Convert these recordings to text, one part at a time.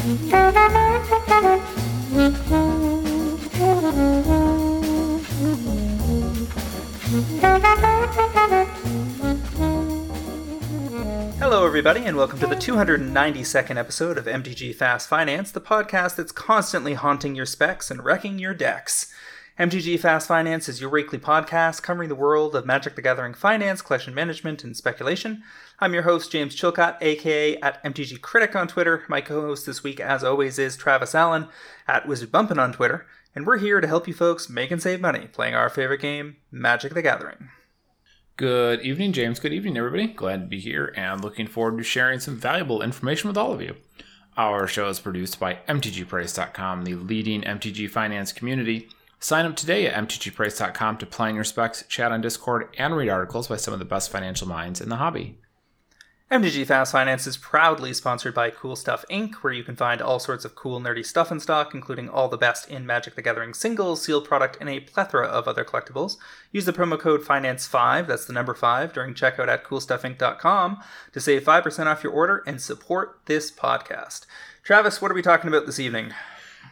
Hello, everybody, and welcome to the 292nd episode of MTG Fast Finance, the podcast that's constantly haunting your specs and wrecking your decks. MTG Fast Finance is your weekly podcast covering the world of Magic the Gathering finance, collection management, and speculation. I'm your host, James Chilcott, aka at MTG Critic on Twitter. My co host this week, as always, is Travis Allen at Wizard Bumpin' on Twitter, and we're here to help you folks make and save money playing our favorite game, Magic the Gathering. Good evening, James. Good evening, everybody. Glad to be here and looking forward to sharing some valuable information with all of you. Our show is produced by MTGPrice.com, the leading MTG finance community. Sign up today at MTGPrice.com to plan your specs, chat on Discord, and read articles by some of the best financial minds in the hobby. MTG Fast Finance is proudly sponsored by Cool Stuff Inc., where you can find all sorts of cool, nerdy stuff in stock, including all the best in Magic the Gathering singles, sealed product, and a plethora of other collectibles. Use the promo code FINANCE5, that's the number 5, during checkout at coolstuffinc.com to save 5% off your order and support this podcast. Travis, what are we talking about this evening?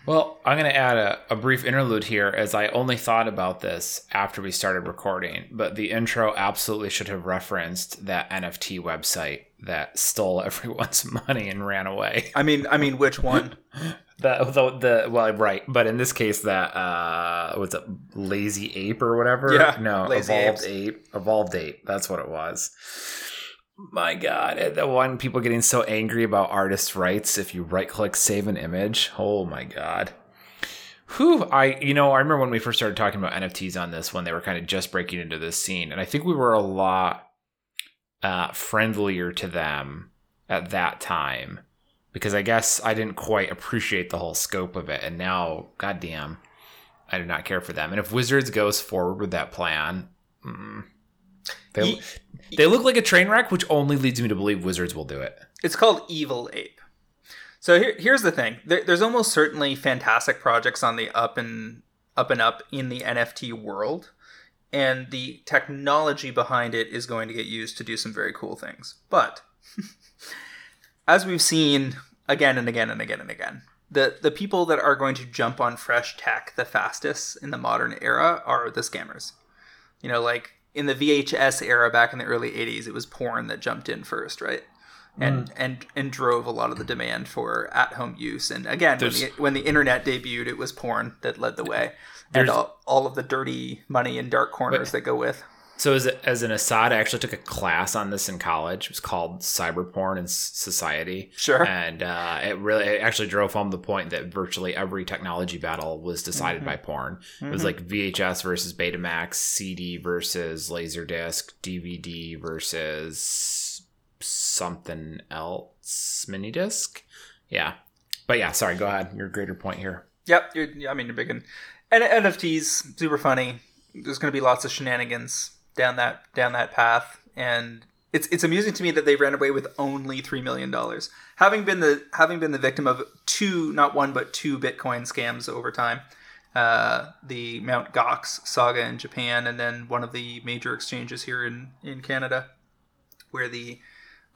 Well, I'm going to add a, a, brief interlude here as I only thought about this after we started recording, but the intro absolutely should have referenced that NFT website that stole everyone's money and ran away. I mean, I mean, which one? the, the, the well, right, but in this case, that uh, was it Lazy Ape or whatever? Yeah, no, Evolved Apes. Ape, Evolved Ape. That's what it was. My God, the one people getting so angry about artist rights if you right click save an image. Oh my God. Whew, I you know I remember when we first started talking about NFTs on this when they were kind of just breaking into this scene, and I think we were a lot uh, friendlier to them at that time because I guess I didn't quite appreciate the whole scope of it, and now, goddamn, I do not care for them. And if Wizards goes forward with that plan, mm, they Ye- they look like a train wreck, which only leads me to believe Wizards will do it. It's called Evil Ape. So here, here's the thing: there, there's almost certainly fantastic projects on the up and up and up in the NFT world, and the technology behind it is going to get used to do some very cool things. But as we've seen again and again and again and again, the the people that are going to jump on fresh tech the fastest in the modern era are the scammers. You know, like in the VHS era back in the early 80s, it was porn that jumped in first, right? And, and and drove a lot of the demand for at-home use. And again, when the, when the internet debuted, it was porn that led the way, and all, all of the dirty money and dark corners that go with. So as, a, as an aside, I actually took a class on this in college. It was called Cyber Porn and Society. Sure. And uh, it really it actually drove home the point that virtually every technology battle was decided Mm-hmm. by porn. It was like VHS versus Betamax, CD versus Laserdisc, DVD versus something else, mini disc. Yeah. But yeah, sorry, go ahead. Your greater point here. Yep, I mean, you're big in and NFTs, super funny. There's going to be lots of shenanigans down that down that path, and it's it's amusing to me that they ran away with only three million dollars, having been the having been the victim of two, not one but two Bitcoin scams over time. Uh, the Mount Gox saga in Japan, and then one of the major exchanges here in in Canada, where the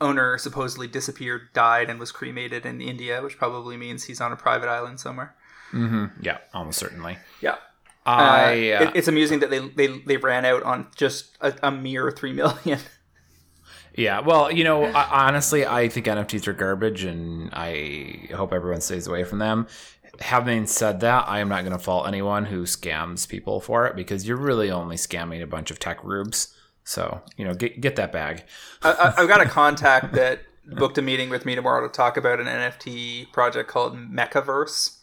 owner supposedly disappeared, died, and was cremated in India, which probably means he's on a private island somewhere. Mm-hmm. Yeah, almost certainly. Yeah. I Uh, uh, it- it's amusing that they, they they ran out on just a, a mere three million. Yeah, well, you know, I, honestly, I think NFTs are garbage, and I hope everyone stays away from them. Having said that, I am not going to fault anyone who scams people for it because you're really only scamming a bunch of tech rubes. So, you know, get get that bag. I, I, I've got a contact that booked a meeting with me tomorrow to talk about an NFT project called Mechaverse.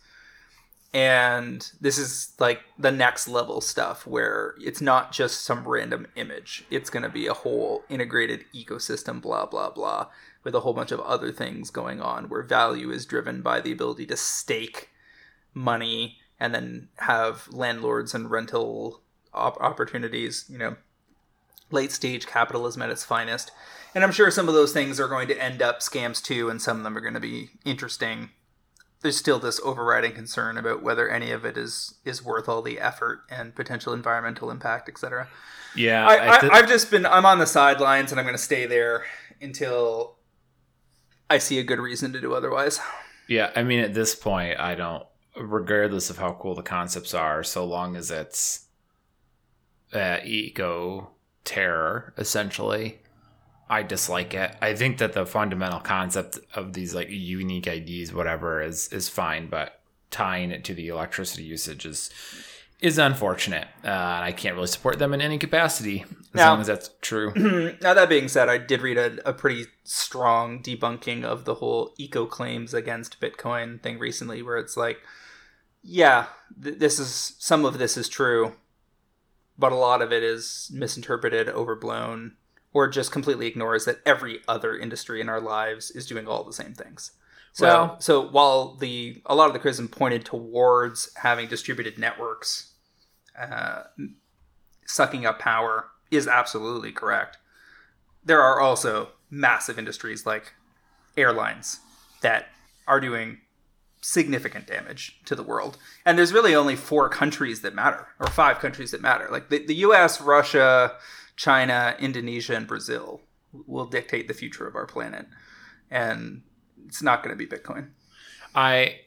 And this is like the next level stuff where it's not just some random image. It's going to be a whole integrated ecosystem, blah, blah, blah, with a whole bunch of other things going on where value is driven by the ability to stake money and then have landlords and rental op- opportunities, you know, late stage capitalism at its finest. And I'm sure some of those things are going to end up scams too, and some of them are going to be interesting. There's still this overriding concern about whether any of it is is worth all the effort and potential environmental impact, etc. Yeah, I, I, thi- I've just been I'm on the sidelines, and I'm going to stay there until I see a good reason to do otherwise. Yeah, I mean, at this point, I don't, regardless of how cool the concepts are, so long as it's uh, eco terror, essentially, I dislike it. I think that the fundamental concept of these like unique IDs, whatever, is is fine, but tying it to the electricity usage is is unfortunate. Uh, and I can't really support them in any capacity as Now- long as that's true. now that being said, I did read a, a pretty strong debunking of the whole eco claims against Bitcoin thing recently, where it's like, yeah, th- this is some of this is true, but a lot of it is misinterpreted, overblown, or just completely ignores that every other industry in our lives is doing all the same things. So, Well- so while the a lot of the criticism pointed towards having distributed networks uh, sucking up power is absolutely correct. There are also massive industries like airlines that are doing significant damage to the world. And there's really only four countries that matter, or five countries that matter. Like the, the US, Russia, China, Indonesia, and Brazil will dictate the future of our planet. And it's not going to be Bitcoin. I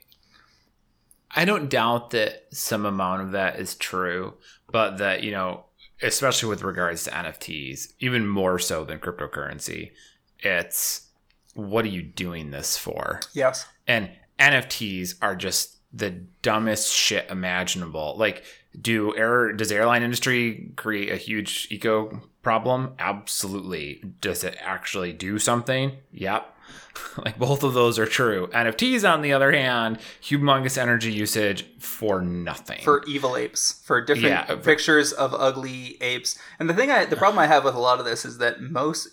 I don't doubt that some amount of that is true, but that, you know, especially with regards to NFTs, even more so than cryptocurrency, it's what are you doing this for? Yes. And NFTs are just the dumbest shit imaginable. Like, do air does airline industry create a huge eco problem? Absolutely. Does it actually do something? Yep. like both of those are true. NFTs, on the other hand, humongous energy usage for nothing. for evil apes for different Yeah. pictures of ugly apes and the thing i the problem i have with a lot of this is that most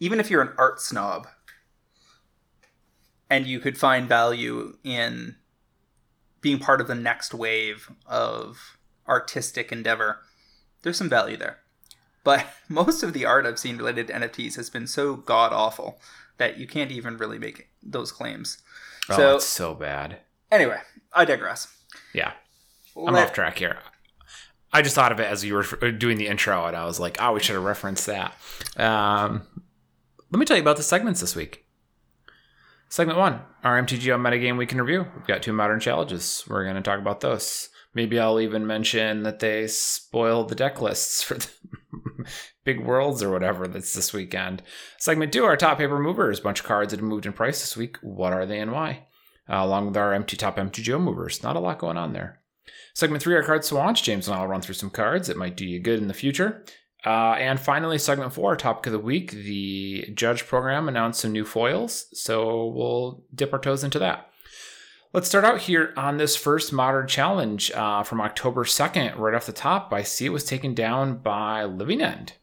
even if you're an art snob and you could find value in being part of the next wave of artistic endeavor there's some value there but most of the art i've seen related to nfts has been so god awful that you can't even really make those claims oh, so it's so bad. anyway i digress Yeah. I'm Let- off track here. I just thought of it as you were doing the intro, and I was like, "Oh, we should have referenced that." Um, let me tell you about the segments this week. Segment one, our MTGO metagame week in review. We've got two modern challenges. We're going to talk about those. Maybe I'll even mention that they spoiled the deck lists for the big worlds or whatever that's this weekend. Segment two, our top paper movers. Bunch of cards that have moved in price this week. What are they and why? Uh, along with our empty top MTGO movers. Not a lot going on there. Segment three, our cards to watch. James and I will run through some cards that might do you good in the future. Uh, and finally, segment four, our topic of the week. The Judge program announced some new foils, so we'll dip our toes into that. Let's start out here on this first modern challenge uh, from October 2nd. Right off the top, I see it was taken down by Living End,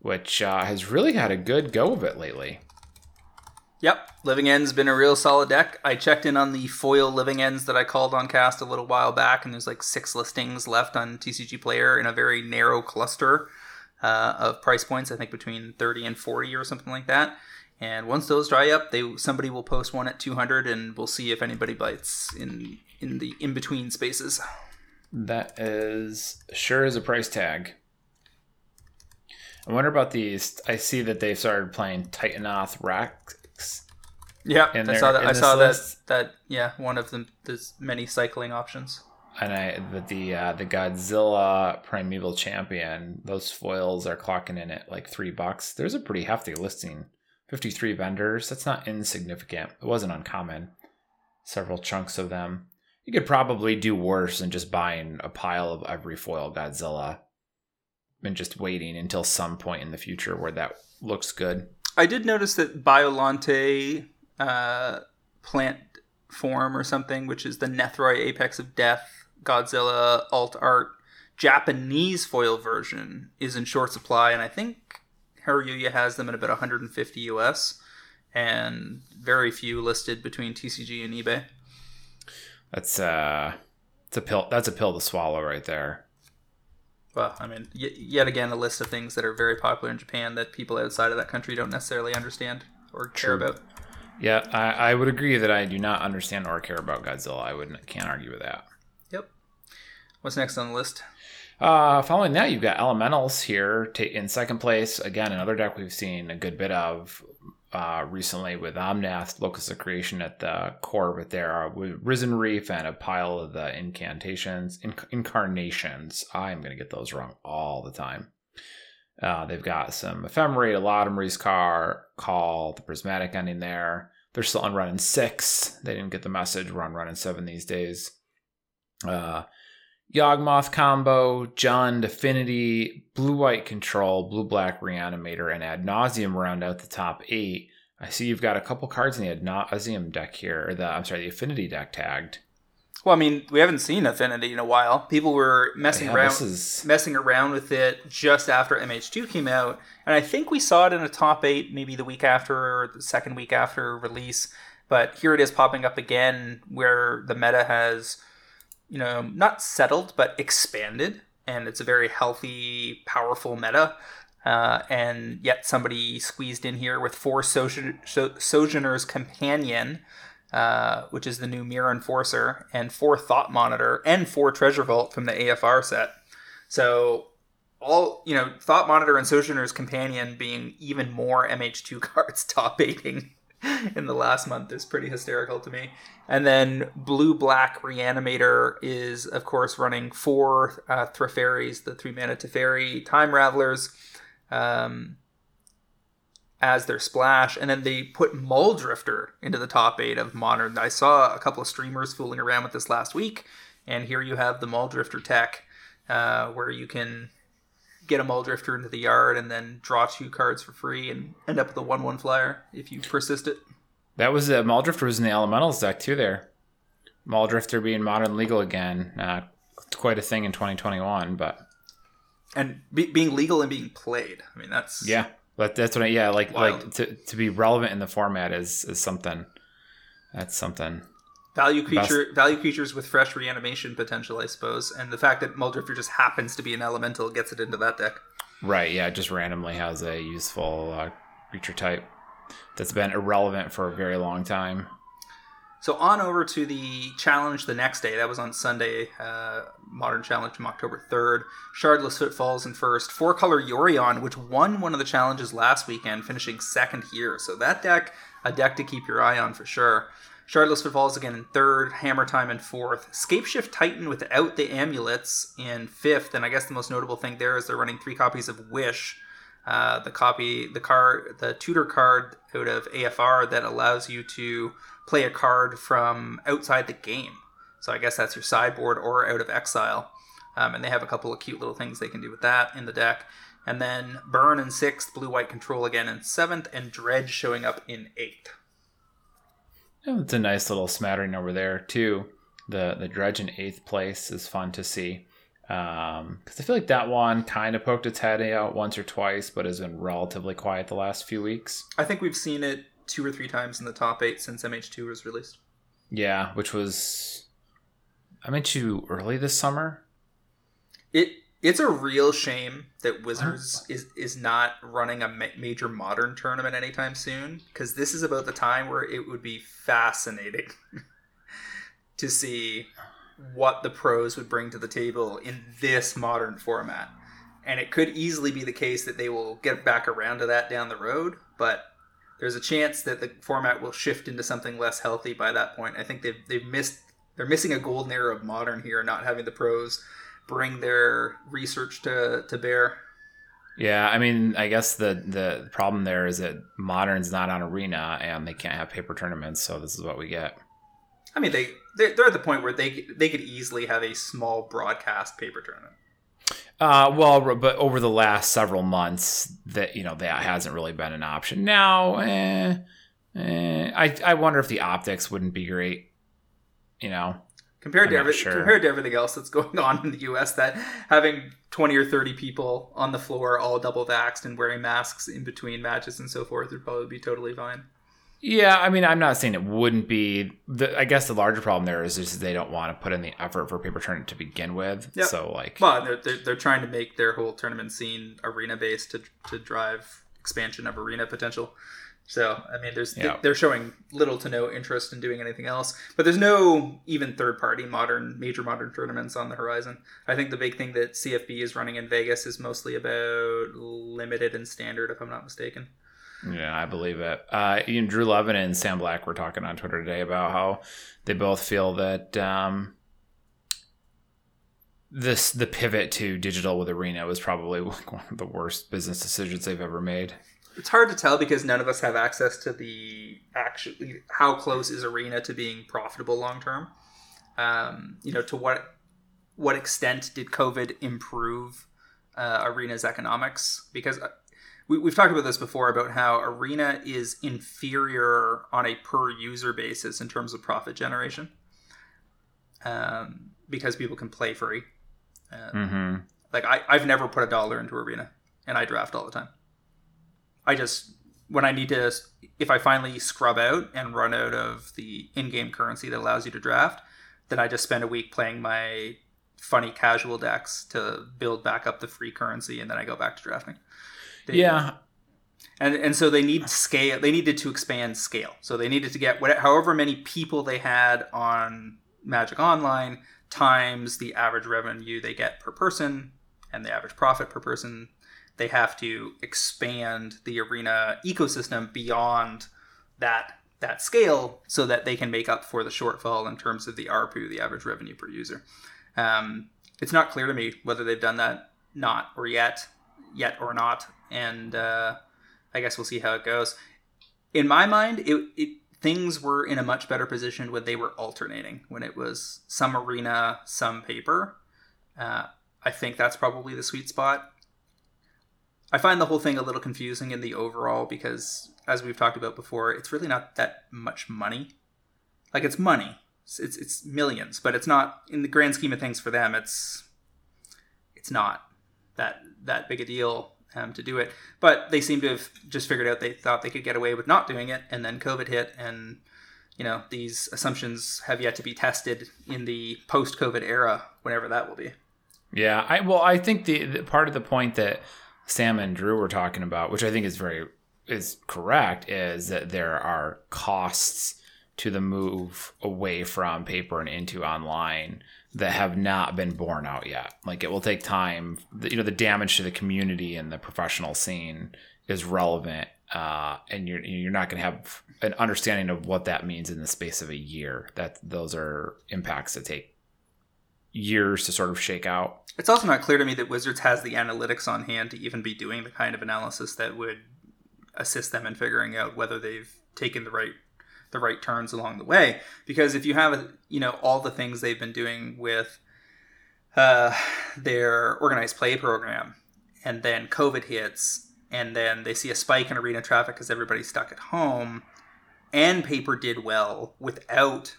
which uh, has really had a good go of it lately. Yep, Living End's been a real solid deck. I checked in on the foil Living Ends that I called on cast a little while back, and there's like six listings left on TCG Player in a very narrow cluster uh, of price points. I think between 30 and 40 or something like that. And once those dry up, they somebody will post one at 200, and we'll see if anybody bites in in the in between spaces. That is sure is a price tag. I wonder about these. I see that they've started playing Titanoth Rex. Yeah, I saw that. I saw that. list? That yeah, one of them. There's many cycling options. And I that the uh, the Godzilla Primeval Champion, those foils are clocking in at like three bucks. There's a pretty hefty listing. Fifty three vendors. That's not insignificant. It wasn't uncommon. Several chunks of them. You could probably do worse than just buying a pile of every foil Godzilla and just waiting until some point in the future where that looks good. I did notice that Biollante uh, plant form or something, which is the Nethroi Apex of Death Godzilla alt art Japanese foil version, is in short supply, and I think Hareruya has them at about 150 US, and very few listed between TCG and eBay. That's uh, it's a pill. That's a pill to swallow right there. Well, I mean, y- yet again, a list of things that are very popular in Japan that people outside of that country don't necessarily understand or care True. about. Yeah, I, I would agree that I do not understand or care about Godzilla. I would not can't argue with that. What's next on the list? Uh, following that, you've got Elementals here ta in second place. Again, another deck we've seen a good bit of. uh, recently with Omnath, Locus of Creation at the core it there, with Risen Reef and a pile of the incantations, inc- incarnations. I'm going to get those wrong all the time. Uh, they've got some Ephemerate, a lot of Lodomri's car, Call, the Prismatic ending there. They're still on running six. They didn't get the message. We're on running seven these days. Uh, Yawgmoth combo, Jund, Affinity, Blue White Control, Blue Black Reanimator, and Ad Nauseam round out the top eight. I see you've got a couple cards in the Ad Nauseam deck here, or the I'm sorry, the Affinity deck tagged. Well, I mean, we haven't seen Affinity in a while. People were messing Yeah, around is messing around with it just after MH2 came out, and I think we saw it in a top eight, maybe the week after or the second week after release. But here it is popping up again, where the meta has, you know, not settled but expanded, and it's a very healthy, powerful meta. Uh, and yet somebody squeezed in here with four So- Sojourner's Companion, uh, which is the new Mirror Enforcer, and four Thought Monitor, and four Treasure Vault from the AFR set. So all you know, Thought Monitor and Sojourner's Companion being even more MH2 cards top eighting in the last month is pretty hysterical to me. And then Blue Black Reanimator is of course running four uh, Threferis, the three mana Teferi Time Ravelers. Um, as their splash, and then they put Muldrifter into the top eight of modern. I saw a couple of streamers fooling around with this last week, and here you have the Muldrifter tech, uh, where you can get a Muldrifter into the yard and then draw two cards for free and end up with a one-one flyer if you persist it. that was uh, Muldrifter was in the Elementals deck too. There, Muldrifter being modern legal again. Uh, quite a thing in 2021, but And be- being legal and being played. I mean, that's yeah, but that's what I yeah like Wild. like to to be relevant in the format is is something. That's something. Value creature value creatures with fresh reanimation potential, I suppose. And the fact that Muldrifter just happens to be an elemental gets it into that deck. Right, yeah, it just randomly has a useful uh, creature type that's been irrelevant for a very long time. So on over to the challenge the next day. That was on Sunday, uh, Modern Challenge from October 3rd. Shardless Footfalls in first. Four color Yorion, which won one of the challenges last weekend, finishing second here. So that deck, a deck to keep your eye on for sure. Shardless falls again in third. Hammer Time in fourth. Scapeshift Titan without the amulets in fifth. And I guess the most notable thing there is they're running three copies of Wish. Uh, the copy, the card, the tutor card out of AFR that allows you to play a card from outside the game. So I guess that's your sideboard or out of exile. Um, and they have a couple of cute little things they can do with that in the deck. And then Burn in sixth, Blue White Control again in seventh, and Dredge showing up in eighth. It's a nice little smattering over there too. The the dredge in eighth place is fun to see um, because I feel like that one kind of poked its head out once or twice, but has been relatively quiet the last few weeks. I think we've seen it two or three times in the top eight since MH2 was released. Yeah, which was I meant you early this summer. It it's a real shame that Wizards is is not running a ma- major modern tournament anytime soon because this is about the time where it would be fascinating to see what the pros would bring to the table in this modern format. And it could easily be the case that they will get back around to that down the road, but there's a chance that the format will shift into something less healthy by that point. I think they've they've missed they're missing a golden era of modern here, not having the pros bring their research to, to bear. Yeah, I mean, I guess the the problem there is that modern's not on arena and they can't have paper tournaments, so this is what we get. I mean, they they're, they're at the point where they they could easily have a small broadcast paper tournament. Uh, well, but over the last several months, that you know that hasn't really been an option. Now, eh, eh, I I wonder if the optics wouldn't be great. You know, Compared I'm to not every, sure. compared to everything else that's going on in the U.S., that having twenty or thirty people on the floor all double vaxxed and wearing masks in between matches and so forth would probably be totally fine. yeah. I mean, I'm not saying it wouldn't be. The, I guess the larger problem there is just they don't want to put in the effort for paper tournament to begin with. Yep. So like, Well, they're, they're, they're trying to make their whole tournament scene arena based to, to drive expansion of arena potential. So, I mean, there's Yeah. they're showing little to no interest in doing anything else. But there's no even third party modern major modern tournaments on the horizon. I think the big thing that CFB is running in Vegas is mostly about limited and standard, if I'm not mistaken. Yeah, I believe it. Uh, even Drew Levin and Sam Black were talking on Twitter today about how they both feel that um, this the pivot to digital with Arena was probably one of the worst business decisions they've ever made. It's hard to tell because none of us have access to the actually how close is Arena to being profitable long term. Um, you know, to what what extent did COVID improve uh, Arena's economics? Because uh, we, we've talked about this before about how Arena is inferior on a per user basis in terms of profit generation um, because people can play free. Mm-hmm. Like I, I've never put a dollar into Arena, and I draft all the time. I just when I need to, if I finally scrub out and run out of the in-game currency that allows you to draft, then I just spend a week playing my funny casual decks to build back up the free currency, and then I go back to drafting. They- Yeah, and and so they need scale. They needed to expand scale. So they needed to get what, however many people they had on Magic Online times the average revenue they get per person and the average profit per person. They have to expand the arena ecosystem beyond that that scale so that they can make up for the shortfall in terms of the ARPU, the average revenue per user. Um, it's not clear to me whether they've done that, not or yet, yet or not, and uh, I guess we'll see how it goes. In my mind, it, it things were in a much better position when they were alternating. When it was some arena, some paper. Uh, I think that's probably the sweet spot. I find the whole thing a little confusing in the overall because, as we've talked about before, it's really not that much money. Like it's money, it's it's, it's millions, but it's not in the grand scheme of things for them. It's it's not that that big a deal um, to do it. But they seem to have just figured out they thought they could get away with not doing it, and then COVID hit, and you know these assumptions have yet to be tested in the post-COVID era, whenever that will be. Yeah, I well, I think the, the part of the point that Sam and Drew were talking about, which I think is very is correct, is that there are costs to the move away from paper and into online that have not been borne out yet. Like it will take time. You know, the damage to the community and the professional scene is relevant, uh, and you're you're not going to have an understanding of what that means in the space of a year. That those are impacts that take years to sort of shake out. It's also not clear to me that Wizards has the analytics on hand to even be doing the kind of analysis that would assist them in figuring out whether they've taken the right the right turns along the way. Because if you have you know all the things they've been doing with uh, their organized play program, and then COVID hits, and then they see a spike in arena traffic because everybody's stuck at home, and paper did well without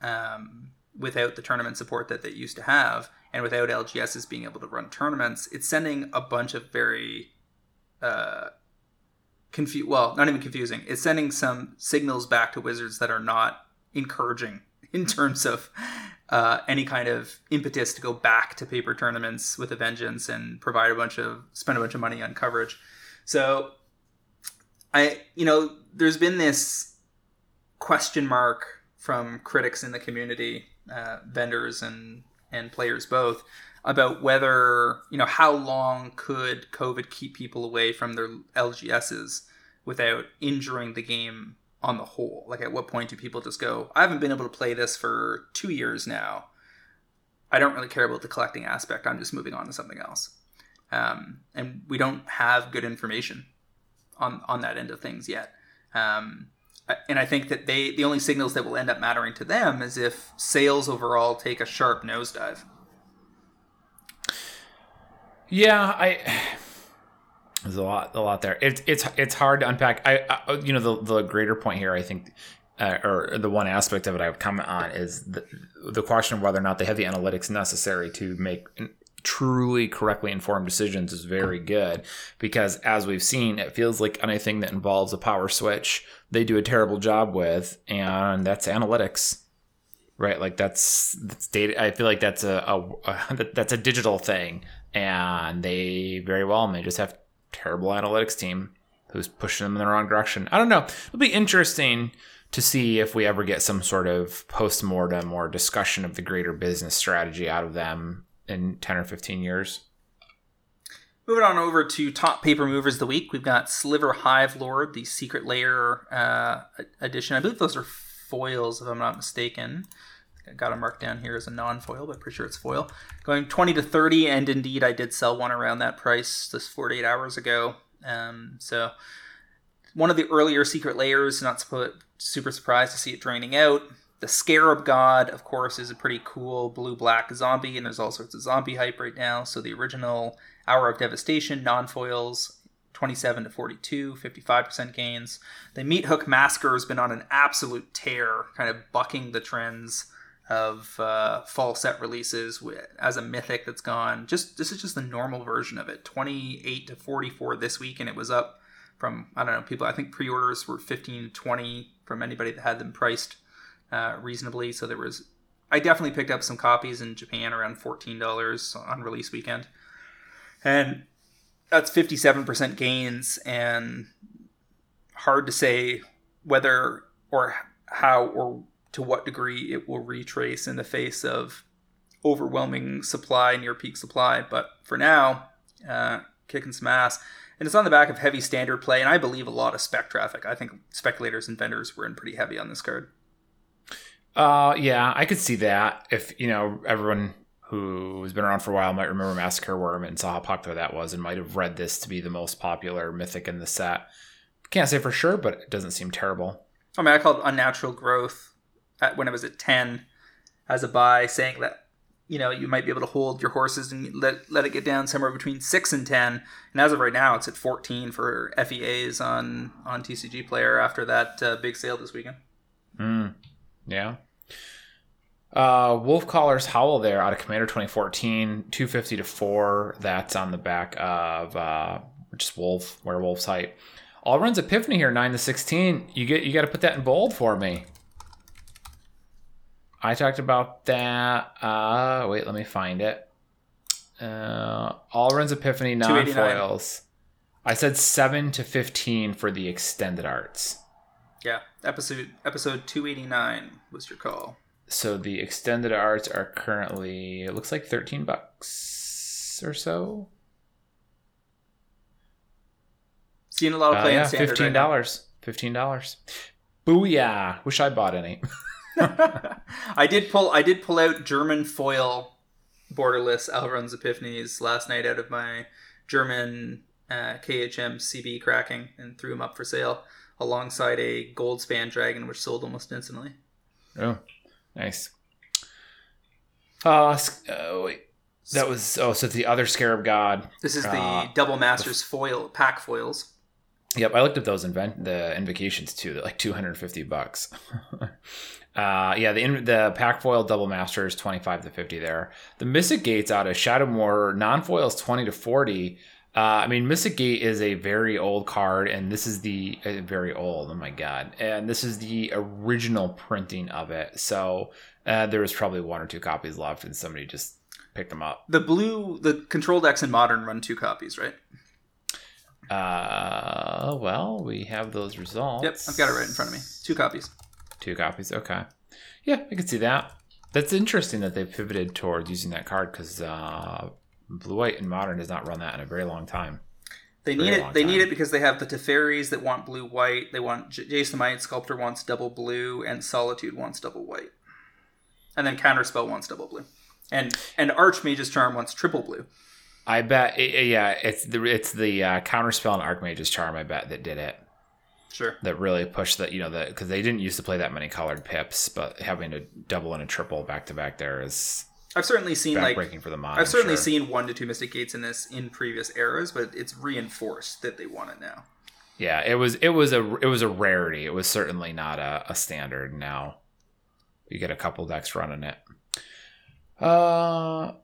um, without the tournament support that they used to have, and without LGSs being able to run tournaments, it's sending a bunch of very uh, confu- well, not even confusing. It's sending some signals back to Wizards that are not encouraging in terms of uh, any kind of impetus to go back to paper tournaments with a vengeance and provide a bunch of spend a bunch of money on coverage. So, I you know, there's been this question mark from critics in the community, uh, vendors and and players both, about whether you know how long could COVID keep people away from their LGSs without injuring the game on the whole. Like at what point do people just go, I haven't been able to play this for two years now. I don't really care about the collecting aspect. I'm just moving on to something else. Um, and we don't have good information on on that end of things yet. Um, and I think that they the only signals that will end up mattering to them is if sales overall take a sharp nosedive. Yeah, I. There's a lot, a lot there. It's it's it's hard to unpack. I, I you know, the the greater point here, I think, uh, or the one aspect of it I would comment on is the the question of whether or not they have the analytics necessary to make truly correctly informed decisions is very good because as we've seen it feels like anything that involves a power switch they do a terrible job with and that's analytics right like that's that's data i feel like that's a, a, a that's a digital thing and they very well may just have terrible analytics team who's pushing them in the wrong direction i don't know it'll be interesting to see if we ever get some sort of post-mortem or discussion of the greater business strategy out of them in 10 or 15 years Moving on over to top paper movers of the week, we've got Sliver Hive Lord, the Secret Lair uh, edition. I believe those are foils, if I'm not mistaken. Got a mark down here as a non-foil, but pretty sure it's foil. Going 20 to 30, and indeed I did sell one around that price just 48 hours ago. Um, so one of the earlier Secret Lairs, not super surprised to see it draining out. The Scarab God, of course, is a pretty cool blue-black zombie, and there's all sorts of zombie hype right now. So the original Hour of Devastation, non foils, 27 to 42, 55% gains. The Meat Hook Massacre has been on an absolute tear, kind of bucking the trends of uh, fall set releases as a mythic that's gone. Just this is just the normal version of it. 28 to 44 this week, and it was up from I don't know people. I think pre-orders were 15 to 20 from anybody that had them priced uh, reasonably. So there was. I definitely picked up some copies in Japan around fourteen dollars on release weekend and that's 57% gains and hard to say whether or how or to what degree it will retrace in the face of overwhelming supply near peak supply. But for now uh, kicking some ass. And it's on the back of heavy standard play and i believe a lot of spec traffic. I think speculators and vendors were in pretty heavy on this card. Uh yeah i could see that. If you know everyone who's been around for a while might remember Massacre Wurm and saw how popular that was and might have read this to be the most popular mythic in the set. Can't say for sure, but it doesn't seem terrible. I mean, I called Unnatural Growth at, when it was at 10 as a buy, saying that, you know, you might be able to hold your horses and let, let it get down somewhere between 6 and 10. And as of right now, it's at 14 for FEAs on, on TCG Player after that uh, big sale this weekend. Mm, yeah. Uh, Wolf Caller's Howl there out of Commander 2014, 250 to 4. That's on the back of uh, just Wolf, Werewolf's height. runs Epiphany here, 9 to 16. You get you got to put that in bold for me. I talked about that. Uh, wait, let me find it. Uh, Alrund's Epiphany non foils. I said 7 to 15 for the extended arts. Yeah, episode episode 289 was your call. So the extended arts are currently it looks like 13 bucks or so. Seeing a lot of play uh, yeah, fifteen dollars. Right fifteen dollars. Booyah! Wish I bought any. I did pull. I did pull out German foil borderless Alrund's Epiphanies last night out of my German uh, KHM CB cracking and threw them up for sale alongside a Goldspan Dragon, which sold almost instantly. Oh, Nice. Uh, uh wait. That was oh, so the other Scarab God. This is the uh, Double Masters the, foil pack foils. Yep, I looked at those invent the invocations too. They're like two hundred fifty bucks. uh, yeah, the the pack foil double master is twenty five to fifty there. The Mystic Gates out of Shadow Shadowmoor non foil is twenty to forty. Uh, I mean, Mystic Gate is a very old card, and this is the uh, very old. Oh my god! And this is the original printing of it. So uh, there was probably one or two copies left, and somebody just picked them up. The blue, the control decks in modern run two copies, right? Uh, well, we have those results. Yep, I've got it right in front of me. Two copies. Two copies. Okay. Yeah, I can see that. That's interesting that they pivoted towards using that card because uh, Blue White and Modern does not run that in a very long time. They need it. They time. need it because they have the Teferis that want blue white. They want J- Jace, the Mind Sculptor wants double blue, and Solitude wants double white, and then Counterspell wants double blue, and and Archmage's Charm wants triple blue. I bet. Yeah, it's the it's the uh, Counterspell and Archmage's Charm. I bet that did it. Sure. That really pushed the you know that because they didn't used to play that many colored pips, but having a double and a triple back to back there is I've certainly seen like breaking for the mod. I've certainly sure. seen one to two Mystic Gates in this in previous eras, but it's reinforced that they want it now. Yeah, it was it was a it was a rarity. It was certainly not a, a standard. Now you get a couple decks running it. Uh,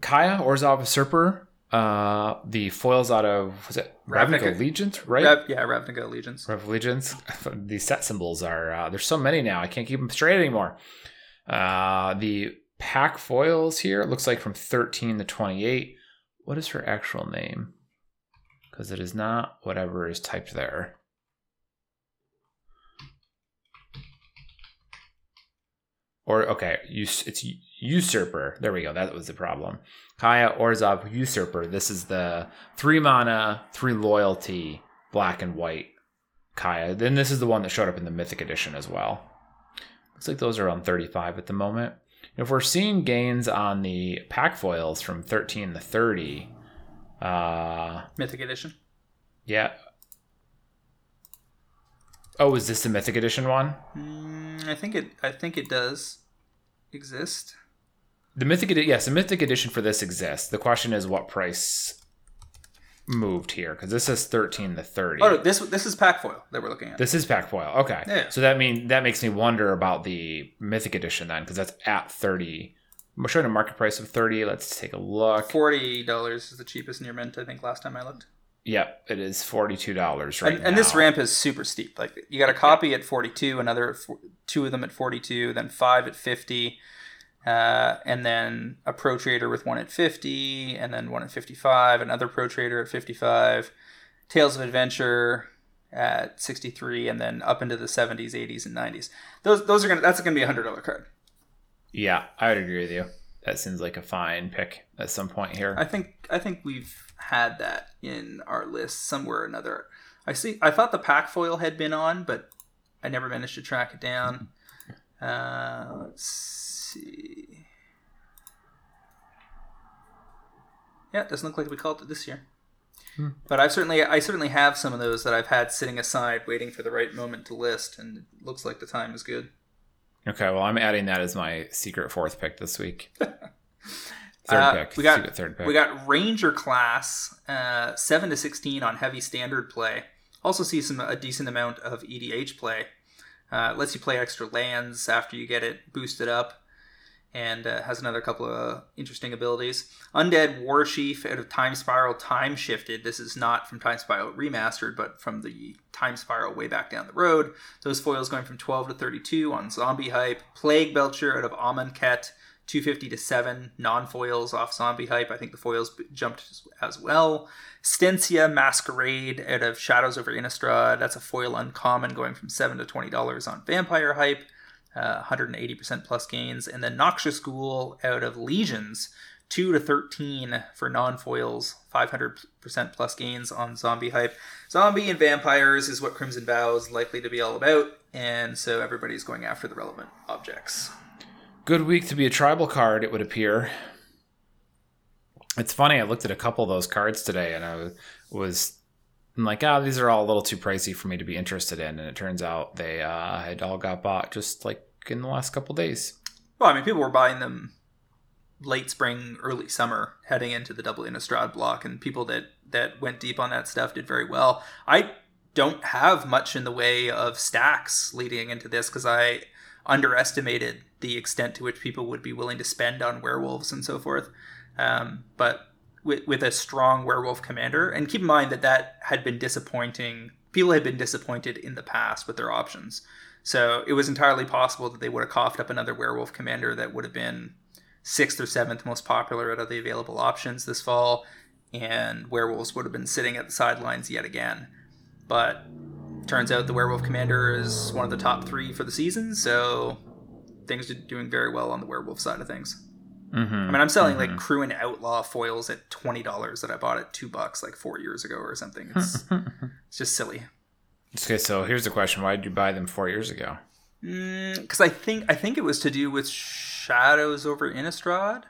Kaya Orzhov Usurper. Uh, the foils out of was it Ravnica, Allegiance, right? Rav, yeah, Ravnica Allegiance. Rav Allegiance. These set symbols are uh, there's so many now. I can't keep them straight anymore. Uh, the pack foils here. Looks like from 13 to 28. What is her actual name? Because it is not whatever is typed there. Or okay, you it's Usurper. There we go. That was the problem. Kaya Orzhov Usurper. This is the three mana, three loyalty, black and white Kaya. Then this is the one that showed up in the Mythic Edition as well. Looks like those are on 35 at the moment. If we're seeing gains on the pack foils from 13 to 30, uh, Mythic Edition. yeah. Oh, is this the Mythic Edition one? Mm, I think it. I think it does exist. The Mythic Edition, yes, the Mythic Edition for this exists. The question is what price moved here because this is 13 to 30. Oh, this this is pack foil that we're looking at. This is pack foil. Okay. Yeah. So that mean that makes me wonder about the Mythic Edition then because that's at 30. I'm showing a market price of 30. Let's take a look. Forty dollars is the cheapest near mint. I think last time I looked. Yep, it is $42 right and, and this ramp is super steep. Like you got a copy at 42, another two of them at 42, then five at 50, uh, and then a pro trader with one at 50, and then one at 55, another pro trader at 55, Tales of Adventure at 63, and then up into the 70s, 80s, and 90s. Those those are gonna that's gonna be a hundred dollar card. Yeah, I would agree with you. That seems like a fine pick at some point here. I think I think we've had that in our list somewhere or another. I see. I thought the pack foil had been on, but I never managed to track it down. Uh, let's see. Yeah, it doesn't look like we called it this year. But I've certainly I certainly have some of those that I've had sitting aside, waiting for the right moment to list, and it looks like the time is good. Okay, well, I'm adding that as my secret fourth pick this week. Third Uh, pick. we got- third pick. We got Ranger class, uh, seven to sixteen on heavy standard play. Also see some a decent amount of EDH play. Uh, lets you play extra lands after you get it boosted up, and uh, has another couple of interesting abilities. Undead War Chief out of Time Spiral Time Shifted. This is not from Time Spiral Remastered, but from the Time Spiral way back down the road. Those foils going from 12 to 32 on Zombie Hype. Plague Belcher out of Amonkhet. 250 to 7 non-foils off zombie hype i think the foils jumped as, well Stensia Masquerade out of shadows over innistrad that's a foil uncommon going from 7 to 20 dollars on vampire hype uh, 180% plus gains. And then noxious ghoul out of legions 2 to 13 for non-foils 500% plus gains on zombie hype. Zombie and vampires is what crimson vow is likely to be all about. And so everybody's going after the relevant objects. Good week to be a tribal card, it would appear. It's funny, I looked at a couple of those cards today and I was I'm like, ah, these are all a little too pricey for me to be interested in. And it turns out they uh, had all got bought just like in the last couple days. Well, I mean, people were buying them late spring, early summer, heading into the double Innistrad block, and people that that went deep on that stuff did very well. I don't have much in the way of stacks leading into this because I underestimated the extent to which people would be willing to spend on werewolves and so forth. Um, but with, with a strong werewolf commander, and keep in mind that that had been disappointing. People had been disappointed in the past with their options. So it was entirely possible that they would have coughed up another werewolf commander that would have been sixth or seventh most popular out of the available options this fall, and werewolves would have been sitting at the sidelines yet again. But turns out the werewolf commander is one of the top three for the season, so things are doing very well on the werewolf side of things. Mm-hmm. I mean, I'm selling like Kruin Outlaw foils at twenty dollars that I bought at two bucks like four years ago or something. It's it's just silly. Okay, so here's the question: Why did you buy them four years ago? Because I think I think it was to do with shadows over Innistrad.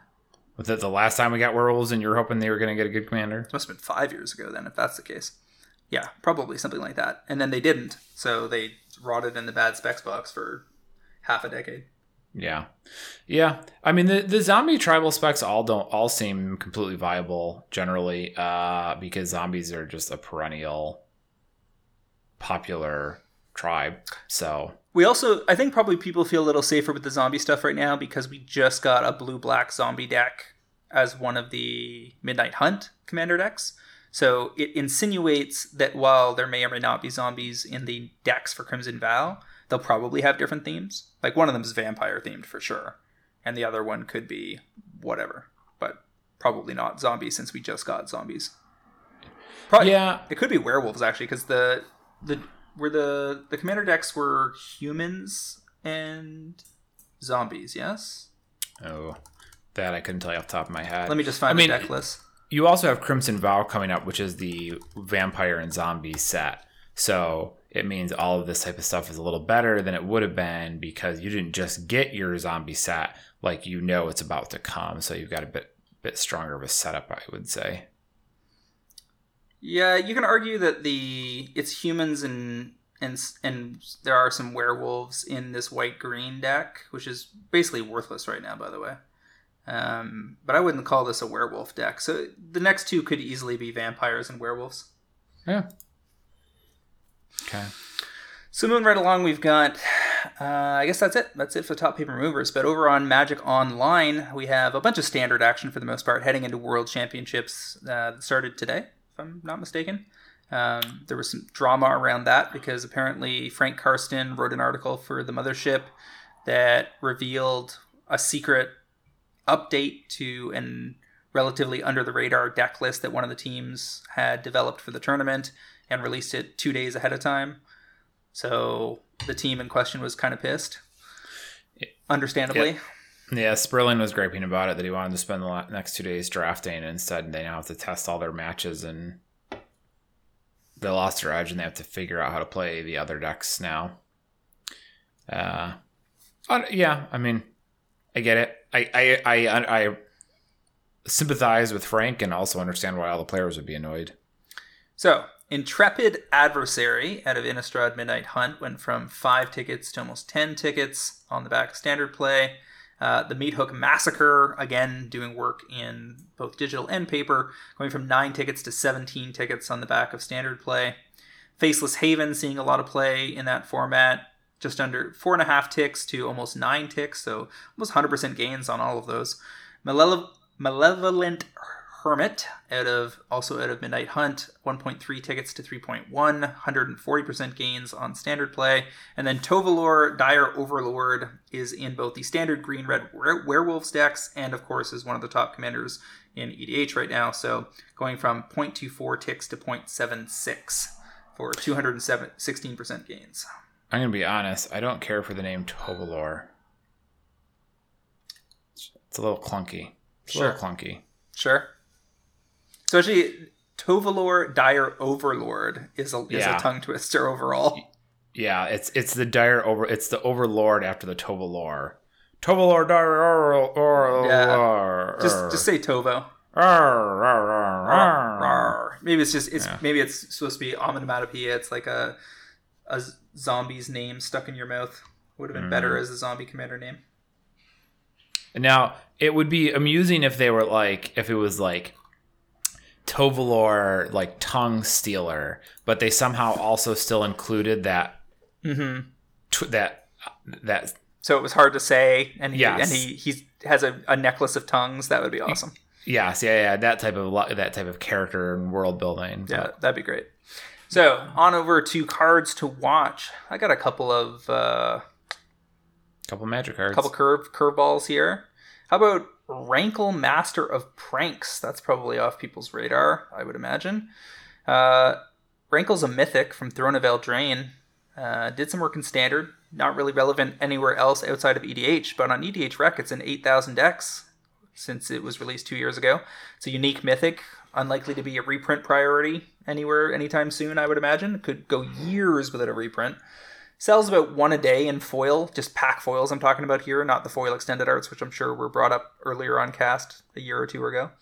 Was that the last time we got werewolves, and you were hoping they were going to get a good commander? It must have been five years ago then, if that's the case. Yeah, probably something like that. And then they didn't, so they rotted in the bad specs box for half a decade. Yeah, yeah. I mean, the the zombie tribal specs all don't all seem completely viable generally, uh, because zombies are just a perennial popular tribe. So We also, I think, probably people feel a little safer with the zombie stuff right now because we just got a blue black zombie deck as one of the Midnight Hunt commander decks. So it insinuates that while there may or may not be zombies in the decks for Crimson Vow, they'll probably have different themes. Like one of them is vampire themed for sure, and the other one could be whatever, but probably not zombies since we just got zombies. Probably, yeah, it could be werewolves actually, because the the were the the commander decks were humans and zombies. Yes. Oh, that I couldn't tell you off the top of my head. Let me just find I mean, the deck list. You also have Crimson Vow coming up, which is the vampire and zombie set. So it means all of this type of stuff is a little better than it would have been because you didn't just get your zombie set, like you know it's about to come. So you've got a bit bit stronger of a setup, I would say. Yeah, you can argue that the it's humans and and and there are some werewolves in this white green deck, which is basically worthless right now, by the way. Um, but I wouldn't call this a werewolf deck. So the next two could easily be vampires and werewolves. Yeah. Okay. So moving right along, we've got. Uh, I guess that's it. That's it for the top paper movers. But over on Magic Online, we have a bunch of standard action for the most part, heading into World Championships uh, that started today, if I'm not mistaken. Um, there was some drama around that because apparently Frank Karsten wrote an article for the Mothership that revealed a secret update to an relatively under the radar deck list that one of the teams had developed for the tournament and released it two days ahead of time. So the team in question was kind of pissed, understandably. Yeah, Sperling was griping about it that he wanted to spend the next two days drafting, and instead they now have to test all their matches, and they lost their edge, and they have to figure out how to play the other decks now. Uh, yeah, I mean, I get it. I I I, I sympathize with Frank and also understand why all the players would be annoyed. So, Intrepid Adversary out of Innistrad Midnight Hunt went from five tickets to almost 10 tickets on the back of standard play. Uh, the Meathook Massacre, again, doing work in both digital and paper, going from 9 tickets to 17 tickets on the back of standard play. Faceless Haven seeing a lot of play in that format just under four and a half ticks to almost nine ticks, so almost 100% gains on all of those. Malevolent, Malevolent Hermit out of also out of Midnight Hunt, 1.3 tickets to 3.1, 140% gains on standard play, and then Tovolar Dire Overlord is in both the standard green red werewolves decks and of course is one of the top commanders in EDH right now. So going from 0.24 ticks to 0.76 for 216% gains. I'm gonna be honest. I don't care for the name Tovolar. It's a little clunky. It's sure. a little clunky. Sure. So actually, Tovolar Dire Overlord is a is yeah. a tongue twister overall. Yeah, it's it's the Dire Over. It's the Overlord after the Tovolar. Tovolar Dire Overlord. Yeah. Just just say Tovo. Maybe it's just it's yeah. maybe it's supposed to be onomatopoeia. It's like a a zombie's name stuck in your mouth. Would have been mm. better as a zombie commander name. Now, it would be amusing if they were like, if it was like Tovolar, like tongue stealer, but they somehow also still included that, mm-hmm. tw- that, that. So it was hard to say, and he, yes. and he he has a, a necklace of tongues. That would be awesome. Yes, yeah, yeah, that type of that type of character and world building. Yeah, that'd be great. So on over to cards to watch. I got a couple of uh, couple magic cards, couple curve curveballs here. How about Rankle Master of Pranks? That's probably off people's radar, I would imagine. Uh, Rankle's a mythic from Throne of Eldraine. Uh, did some work in standard, not really relevant anywhere else outside of EDH, but on EDH Rec, it's in 8,000 decks since it was released two years ago. It's a unique mythic, unlikely to be a reprint priority anywhere anytime soon, I would imagine. Could go years without a reprint. Sells about one a day in foil, just pack foils I'm talking about here, not the foil extended arts, which I'm sure were brought up earlier on cast a year or two ago.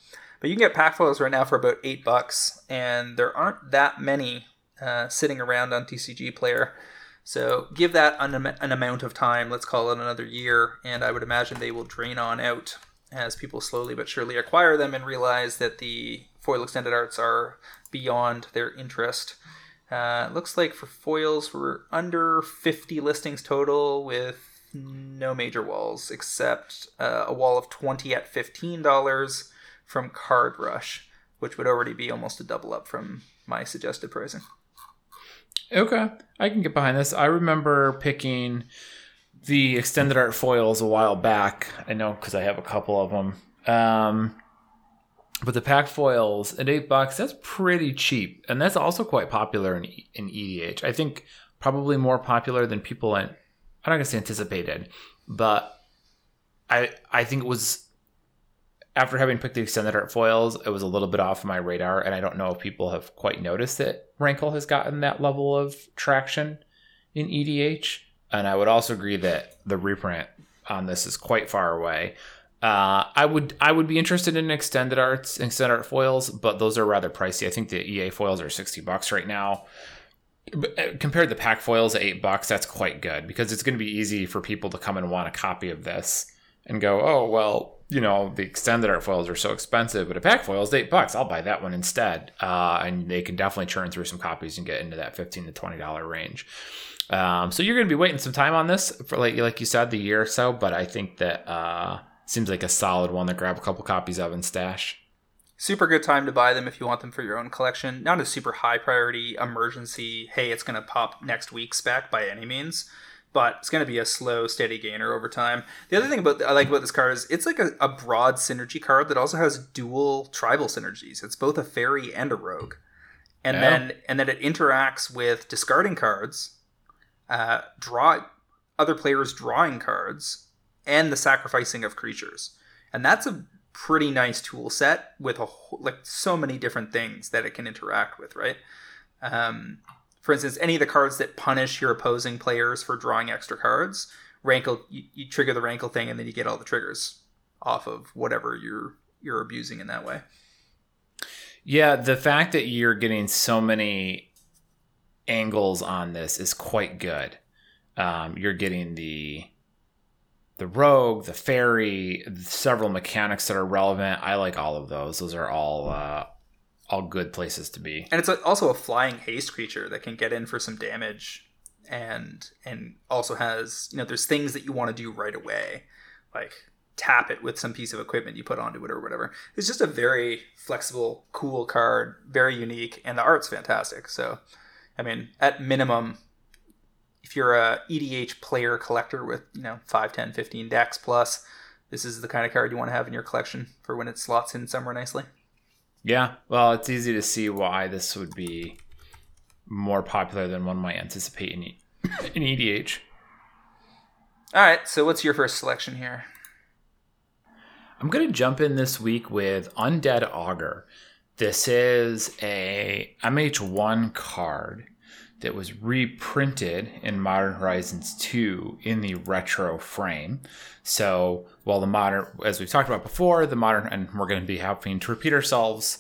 But you can get pack foils right now for about eight bucks, and there aren't that many uh, sitting around on TCG Player. So give that an, an amount of time, let's call it another year, and I would imagine they will drain on out as people slowly but surely acquire them and realize that the foil extended arts are beyond their interest. Uh, looks like for foils, we're under 50 listings total with no major walls except uh, a wall of 20 at $15 from Card Rush, which would already be almost a double up from my suggested pricing. Okay, I can get behind this. I remember picking the extended art foils a while back. I know because I have a couple of them. Um, but the pack foils at eight bucks, that's pretty cheap, and that's also quite popular in in EDH. I think probably more popular than people. I'm not gonna say anticipated, but I I think it was after having picked the extended art foils, it was a little bit off my radar, and I don't know if people have quite noticed that Rankle has gotten that level of traction in EDH. And I would also agree that the reprint on this is quite far away. Uh, I would I would be interested in extended arts, extended art foils, but those are rather pricey. I think the EA foils are sixty bucks right now. But uh, compared to pack foils at eight bucks, that's quite good because it's going to be easy for people to come and want a copy of this and go, oh well, you know, the extended art foils are so expensive, but a pack foil is eight bucks. I'll buy that one instead. Uh, and they can definitely churn through some copies and get into that fifteen to twenty dollar range. Um, so you're going to be waiting some time on this for like like you said, the year or so. But I think that uh, seems like a solid one to grab a couple copies of and stash. Super good time to buy them if you want them for your own collection. Not a super high priority emergency. Hey, it's going to pop next week spec by any means but it's going to be a slow, steady gainer over time. The other thing about I like about this card is it's like a, a broad synergy card that also has dual tribal synergies. It's both a fairy and a rogue, and Yeah. then and then it interacts with discarding cards, uh, draw other players drawing cards, and the sacrificing of creatures, and that's a pretty nice tool set with a whole, like so many different things that it can interact with, right? Um, for instance, any of the cards that punish your opposing players for drawing extra cards, rankle you, you trigger the rankle thing, and then you get all the triggers off of whatever you're you're abusing in that way. Yeah, the fact that you're getting so many angles on this is quite good. Um, you're getting the the rogue, the fairy, several mechanics that are relevant. I like all of those. Those are all uh, all good places to be. And it's also a flying haste creature that can get in for some damage, and and also has you know there's things that you want to do right away, like tap it with some piece of equipment you put onto it or whatever. It's just a very flexible, cool card, very unique, and the art's fantastic. So, I mean, at minimum, if you're a EDH player collector with you know 5, 10, 15 decks plus, this is the kind of card you want to have in your collection for when it slots in somewhere nicely. Yeah, well, it's easy to see why this would be more popular than one might anticipate in, e- in EDH. All right, so what's your first selection here? I'm going to jump in this week with Undead Augur. This is a MH1 card that was reprinted in Modern Horizons 2 in the retro frame. So, while the modern, as we've talked about before, the modern, and we're going to be having to repeat ourselves,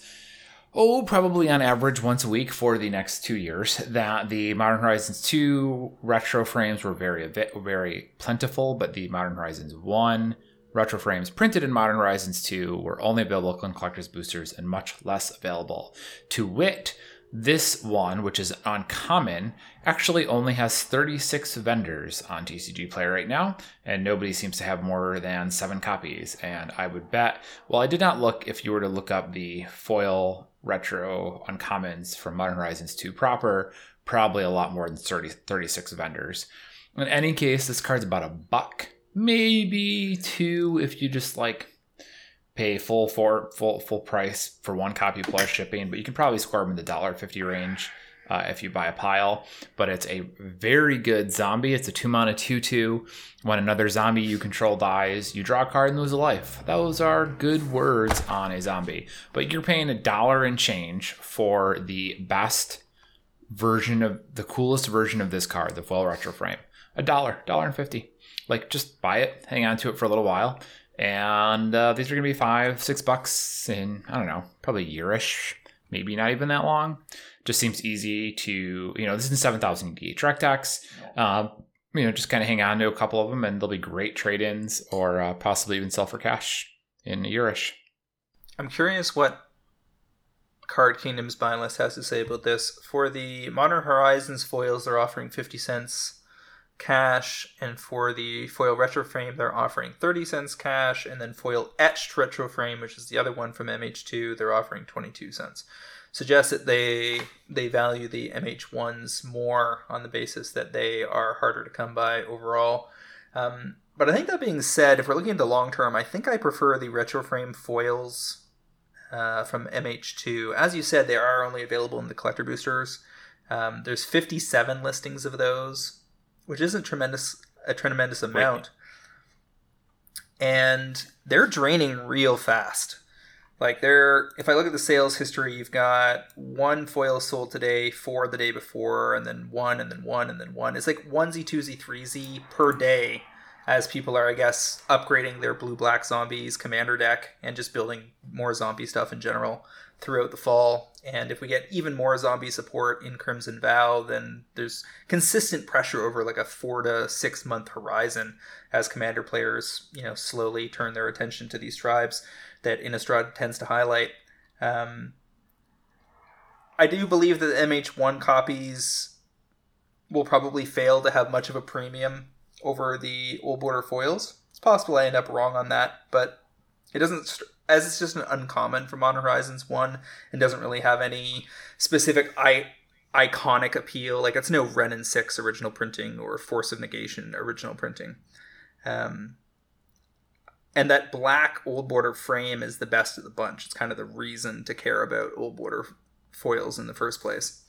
oh, probably on average once a week for the next two years, that the Modern Horizons 2 retro frames were very, very plentiful, but the Modern Horizons 1 retro frames printed in Modern Horizons 2 were only available in collector's boosters and much less available. To wit, this one, which is uncommon, actually only has 36 vendors on TCG Player right now, and nobody seems to have more than seven copies. And I would bet, well, I did not look if you were to look up the foil retro uncommons from Modern Horizons 2 proper, probably a lot more than 30, 36 vendors. In any case, this card's about a buck, maybe two if you just like pay full for full full price for one copy plus shipping, but you can probably score them in the dollar fifty range uh, if you buy a pile. But it's a very good zombie. It's a two mana two two. When another zombie you control dies, you draw a card and lose a life. Those are good words on a zombie. But you're paying a dollar and change for the best version of the coolest version of this card, the foil retro frame. A dollar, dollar and fifty. Like just buy it, hang on to it for a little while and uh, these are going to be five, six bucks in, I don't know, probably a yearish, maybe not even that long. Just seems easy to, you know, this is 7,000 EDH rec decks. Uh, you know, just kind of hang on to a couple of them and they'll be great trade ins or uh, possibly even sell for cash in a yearish. I'm curious what Card Kingdom's buy list has to say about this. For the Modern Horizons foils, they're offering 50 cents cash, and for the foil retro frame, they're offering 30 cents cash, and then foil etched retro frame, which is the other one from MH2, they're offering 22 cents. Suggests that they they value the MH1s more on the basis that they are harder to come by overall. Um, but I think that being said, if we're looking at the long term, I think I prefer the retro frame foils uh, from MH2. As you said, they are only available in the collector boosters. Um, there's 57 listings of those, which isn't tremendous a tremendous amount. and they're draining real fast. Like they're if I look at the sales history, you've got one foil sold today, four the day before, and then one, and then one, and then one. It's like one Z, two Z, three Z per day as people are, I guess, upgrading their blue black zombies commander deck and just building more zombie stuff in general throughout the fall. And if we get even more zombie support in Crimson Vow, then there's consistent pressure over like a four to six month horizon as commander players, you know, slowly turn their attention to these tribes that Innistrad tends to highlight. Um, I do believe that the MH1 copies will probably fail to have much of a premium over the old border foils. It's possible I end up wrong on that, but it doesn't as it's just an uncommon for Modern Horizons 1 and doesn't really have any specific I- iconic appeal. Like it's no Wrenn and 6 original printing or Force of Negation original printing. Um, and that black old border frame is the best of the bunch. It's kind of the reason to care about old border foils in the first place.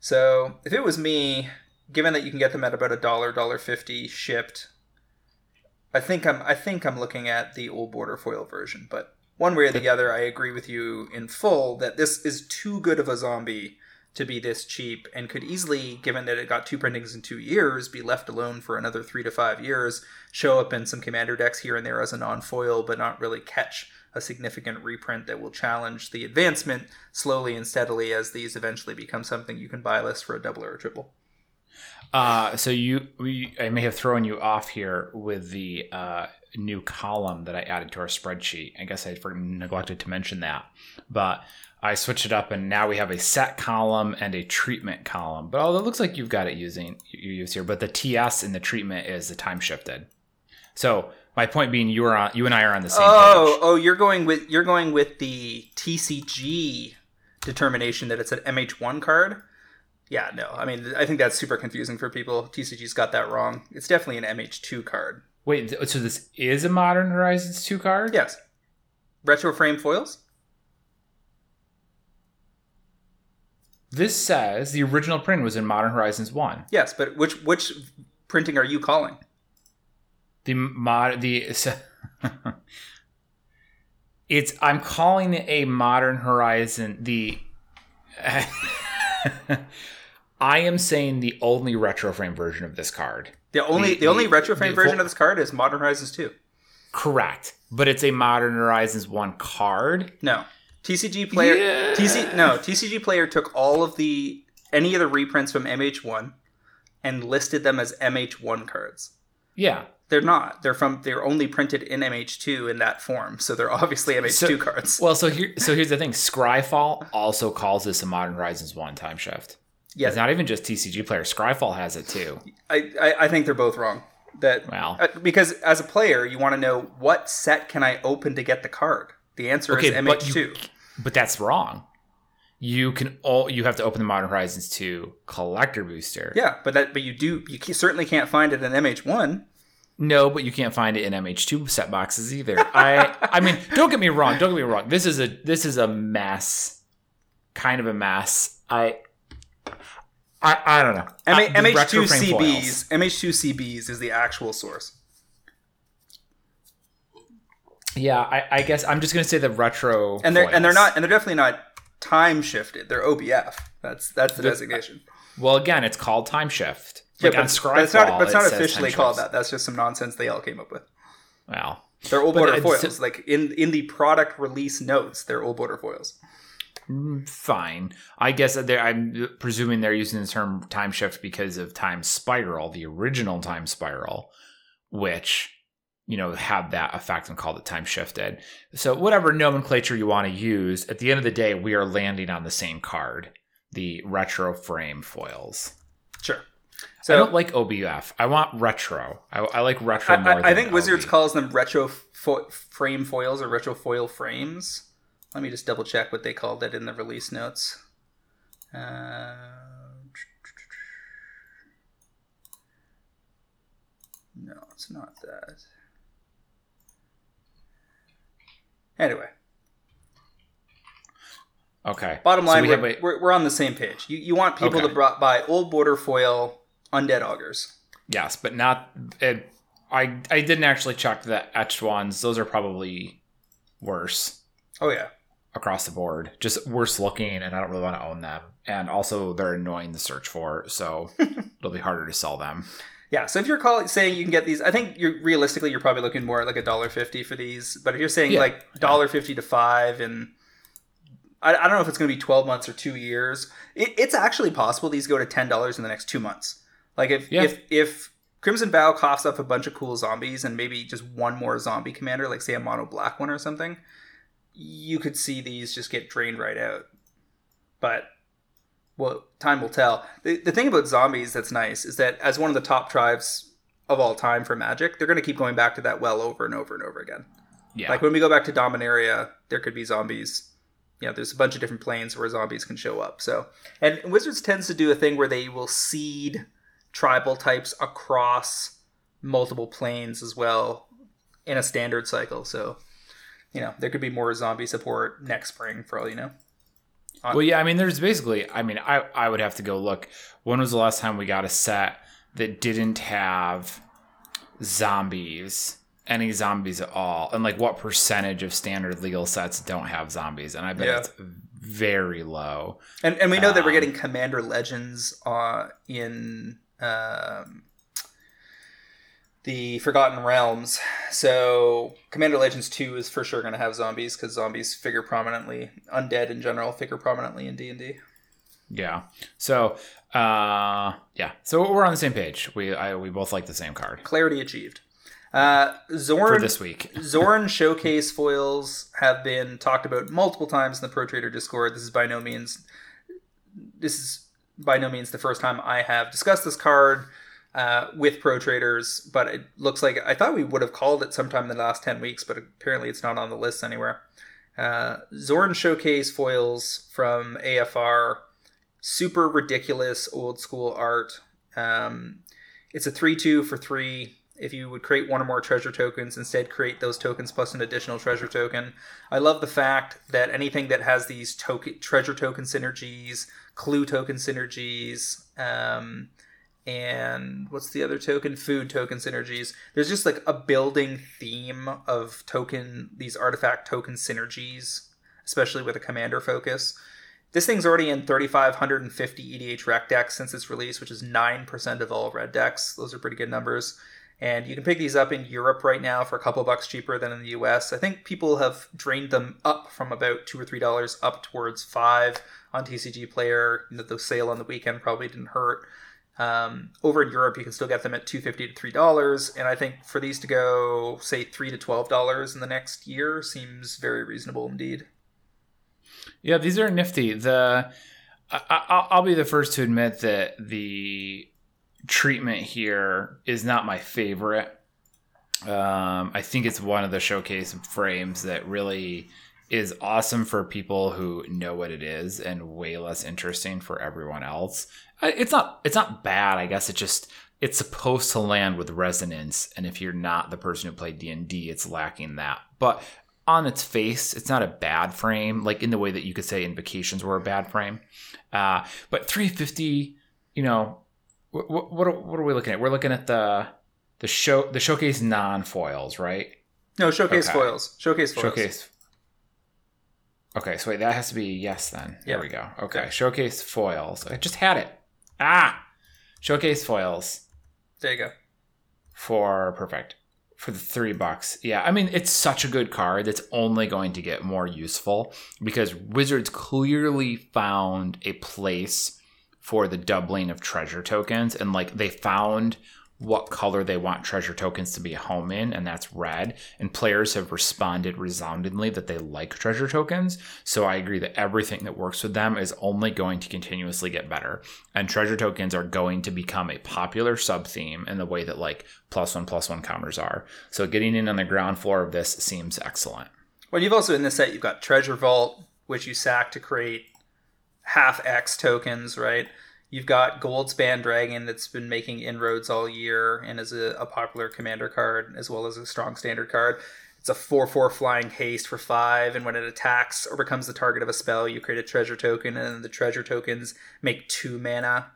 So if it was me, given that you can get them at about a dollar, dollar fifty shipped, I think I'm I think I'm looking at the old border foil version. But one way or the other, I agree with you in full that this is too good of a zombie to be this cheap and could easily, given that it got two printings in two years, be left alone for another three to five years, show up in some commander decks here and there as a non foil, but not really catch a significant reprint that will challenge the advancement slowly and steadily as these eventually become something you can buy list for a double or a triple. Uh, so you, we, I may have thrown you off here with the uh, new column that I added to our spreadsheet. I guess I neglected to mention that, but I switched it up, and now we have a set column and a treatment column. But although it looks like you've got it using you use here, but the TS in the treatment is the time shifted. So my point being, you are on, you and I are on the same. Oh, page. oh, you're going with you're going with the TCG determination that it's an MH1 card. Yeah, no, I mean I think that's super confusing for people. TCG's got that wrong. It's definitely an MH2 card. Wait, so this is a Modern Horizons two card? Yes. Retro frame foils. This says the original print was in Modern Horizons 1. Yes, but which which printing are you calling? The mod the It's I'm calling it a Modern Horizon the I am saying the only retro frame version of this card. The only the, The- only the- retro frame the- version of this card is Modern Horizons 2. Correct. But it's a Modern Horizons 1 card. No. TCG player Yeah. TC no, TCG player took all of the any of the reprints from MH1 and listed them as MH1 cards. Yeah. They're not. They're from they're only printed in MH2 in that form, so they're obviously MH2 So- cards. Well, so here so here's the thing. Scryfall also calls this a Modern Horizons 1 time shift. Yeah, It's not even just TCG player. Scryfall has it too. I, I I think they're both wrong. That Well. uh, because as a player, you want to know what set can I open to get the card. The answer Okay, is MH2. you- But that's wrong. You can all you have to open the Modern Horizons 2 collector booster. yeah, but that but you do you ca- certainly can't find it in MH1. No, but you can't find it in MH2 set boxes either. I I mean, don't get me wrong, don't get me wrong. This is a this is a mess. Kind of a mess. I I, I don't know. M- Uh, MH2CBs. MH2 CBs is the actual source. Yeah, I, I guess I'm just gonna say the retro And they're and they're not and they're definitely not time shifted. They're OBF. That's that's the The- designation. Well, again, it's called time shift. Yeah, Like on but, Scryfall, but it's not but it's not says officially called shifts. that. That's just some nonsense they all came up with. Well, They're old border it's- foils. Like in in the product release notes, they're old border foils. Mm, fine. I guess they're, I'm presuming they're using the term time shift because of Time Spiral, the original Time Spiral, which you know had that effect and called it time shifted. So whatever nomenclature you want to use, at the end of the day, we are landing on the same card, the retro frame foils. Sure. So I don't like OBF. I want retro. I, I like retro I, more. I, I than think Wizards OB. calls them retro fo- frame foils or retro foil frames. Let me just double check what they called it in the release notes. Uh, no, it's not that. Anyway, Okay. bottom So line, we we're, have a- we're, we're on the same page. You, you want people Okay. to bro- buy old border foil undead augurs. Yes, but not. It, I I didn't actually check the etched ones. Those are probably worse Oh yeah. Across the board. Just worse looking, and I don't really want to own them. And also, they're annoying to search for, so it'll be harder to sell them. Yeah, so if you're calling saying you can get these, I think you're realistically you're probably looking more at like a dollar fifty for these. But if you're saying Yeah. like dollar fifty to five, and I, I don't know if it's going to be twelve months or two years, it, it's actually possible these go to ten dollars in the next two months. Like if Yeah. if if Crimson Vow coughs up a bunch of cool zombies and maybe just one more zombie commander, like say a mono black one or something, you could see these just get drained right out. But well, time will tell. The, the thing about zombies that's nice is that as one of the top tribes of all time for Magic, they're going to keep going back to that well over and over and over again. Yeah, Like when we go back to Dominaria, there could be zombies. You know, there's a bunch of different planes where zombies can show up. So, and Wizards tends to do a thing where they will seed tribal types across multiple planes as well in a standard cycle. So, you know, there could be more zombie support next spring for all you know. Well, yeah, I mean, there's basically, I mean, I, I would have to go look. When was the last time we got a set that didn't have zombies, any zombies at all? And like, what percentage of standard legal sets don't have zombies? And I bet Yeah. it's very low. And and we know that we're Um, getting Commander Legends uh, in um, the Forgotten Realms. So Commander Legends two is for sure going to have zombies because zombies figure prominently. Undead in general figure prominently in D and D. Yeah. So, uh, yeah. So we're on the same page. We I, we both like the same card Clarity achieved. Uh, Xorn for this week. Xorn showcase foils have been talked about multiple times in the Pro Trader Discord. This is by no means this is by no means the first time I have discussed this card uh, with pro traders, but it looks like I thought we would have called it sometime in the last ten weeks, but apparently it's not on the list anywhere. Uh, Xorn showcase foils from AFR, super ridiculous old school art. Um, it's a three-two for three. If you would create one or more treasure tokens, instead create those tokens plus an additional treasure token. I love the fact that anything that has these token treasure token synergies, clue token synergies, um, and what's the other token? Food token synergies. There's just like a building theme of token these artifact token synergies, especially with a commander focus. This thing's already in 3,550 EDH rec decks since its release, which is 9% of all red decks. Those are pretty good numbers. And you can pick these up in Europe right now for a couple bucks cheaper than in the US. I think people have drained them up from about two or three dollars up towards five on TCG Player. You know, The sale on the weekend probably didn't hurt. Um, over in Europe, you can still get them at two fifty to three dollars, and I think for these to go, say three to twelve dollars in the next year, seems very reasonable indeed. Yeah, these are nifty. The I, I, I'll be the first to admit that the treatment here is not my favorite. Um, I think it's one of the showcase frames that really is awesome for people who know what it is and way less interesting for everyone else. It's not it's not bad. I guess it just it's supposed to land with resonance, and if you're not the person who played D and D, it's lacking that. But on its face, it's not a bad frame, like in the way that you could say Invocations were a bad frame. Uh, but 350, you know, what, what, are, what are we looking at? We're looking at the the show the showcase non foils, right? No, showcase Okay. foils. Showcase foils. Showcase. Okay, so wait, that has to be yes then. There we go. Okay, Okay. showcase foils. I just had it. Ah, showcase foils There you go. for perfect for the three bucks. Yeah, I mean it's such a good card that's only going to get more useful because Wizards clearly found a place for the doubling of treasure tokens and like they found what color they want treasure tokens to be home in and that's red. And players have responded resoundingly that they like treasure tokens. So i agree that everything that works with them is only going to continuously get better. And treasure tokens are going to become a popular sub theme in the way that like plus one plus one counters are. So getting in on the ground floor of this seems excellent. Well, you've also in this set you've got Treasure Vault, which you sack to create half X tokens, right? You've got Goldspan Dragon that's been making inroads all year and is a, a popular commander card as well as a strong standard card. It's a 4 4 flying haste for 5, and when it attacks or becomes the target of a spell, you create a treasure token, and the treasure tokens make 2 mana.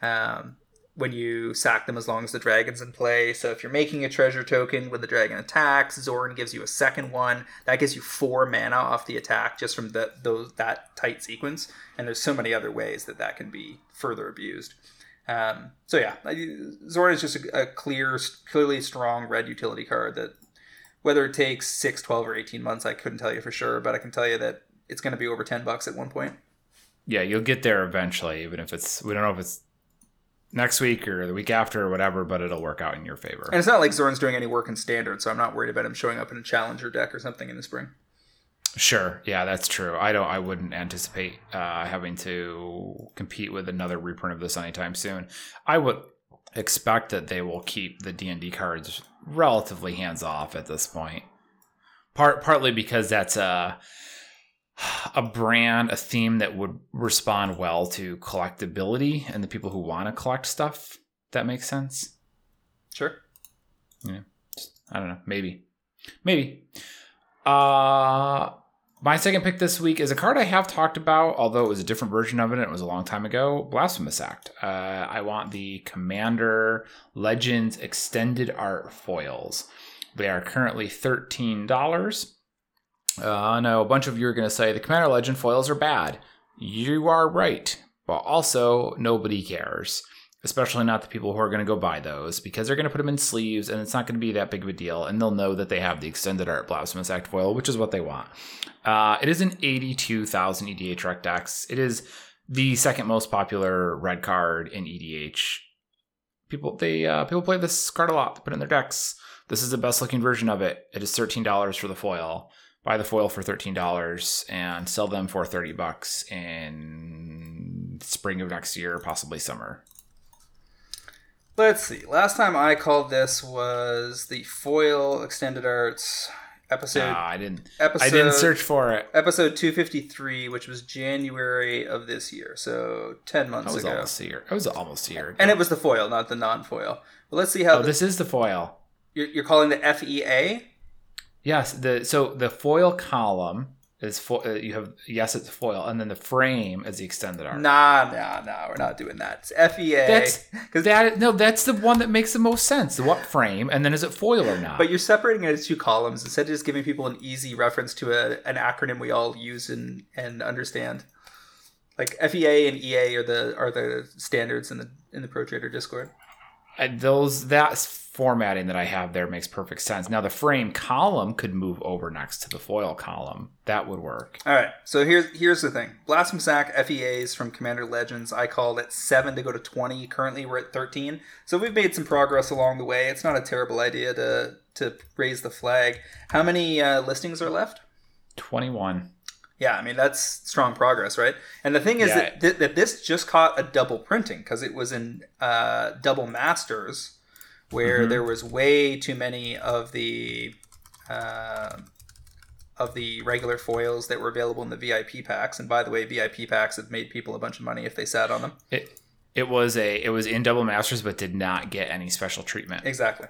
Um, when you sack them as long as the dragon's in play. So if you're making a treasure token when the dragon attacks, Zoran gives you a second one. That gives you four mana off the attack just from the, those that tight sequence. And there's so many other ways that that can be further abused. Um, so yeah, Zoran is just a, a clear, clearly strong red utility card that whether it takes 6, 12, or 18 months, I couldn't tell you for sure, but I can tell you that it's going to be over 10 bucks at one point. Yeah, you'll get there eventually, even if it's, we don't know if it's next week or the week after or whatever, but it'll work out in your favor. And it's not like Xorn's doing any work in standard, so I'm not worried about him showing up in a challenger deck or something in the spring. Sure, yeah, that's true. I don't. I wouldn't anticipate uh, having to compete with another reprint of this anytime soon. I would expect that they will keep the D and D cards relatively hands off at this point. Part partly because that's a a brand, a theme that would respond well to collectability and the people who want to collect stuff. That makes sense. Sure. Yeah. I don't know. Maybe. Maybe. Uh my second pick this week is a card I have talked about, although it was a different version of it. it was a long time ago. Blasphemous Act. Uh, I want the Commander Legends Extended Art foils. They are currently thirteen dollars. Uh, know a bunch of you are going to say the Commander Legend foils are bad. You are right, but also nobody cares, especially not the people who are going to go buy those because they're going to put them in sleeves and it's not going to be that big of a deal, and they'll know that they have the extended art Blasphemous Act foil, which is what they want. Uh, it is an 82,000 EDH rec decks. It is the second most popular red card in EDH. People they uh, people play this card a lot. They put it in their decks. This is the best looking version of it. It is thirteen dollars for the foil buy the foil for $13 and sell them for 30 bucks in spring of next year, possibly summer. Let's see. Last time I called this was the foil extended arts episode. Nah, I didn't. Episode, I didn't search for it. Episode two fifty three, which was January of this year, so ten months ago. It was ago. Almost a year. It was almost a year. Ago. And it was the foil, not the non foil. But let's see how. Oh, the, this is the foil. You're, you're calling the FEA. Yes, the so the foil column is fo- uh, you have yes it's foil and then the frame is the extended arm. Nah, nah, nah, we're not doing that. It's FEA. That's because that no, that's the one that makes the most sense. The what frame and then is it foil or not? But you're separating it into two columns instead of just giving people an easy reference to a, an acronym we all use and and understand. Like FEA and EA are the are the standards in the in the Pro Trader Discord. And those that's formatting that I have there makes perfect sense. Now the frame column could move over next to the foil column. That would work. All right. So here's here's the thing. Blasphemous Act FEAs from Commander Legends. I called it seven to go to twenty. Currently we're at thirteen. So we've made some progress along the way. It's not a terrible idea to to raise the flag. How many uh, listings are left? Twenty one. Yeah, I mean that's strong progress, right? And the thing is yeah. that, th- that this just caught a double printing because it was in uh, double masters where mm-hmm. there was way too many of the uh, of the regular foils that were available in the VIP packs. And by the way, VIP packs have made people a bunch of money if they sat on them. It it was a it was in double masters, but did not get any special treatment. Exactly.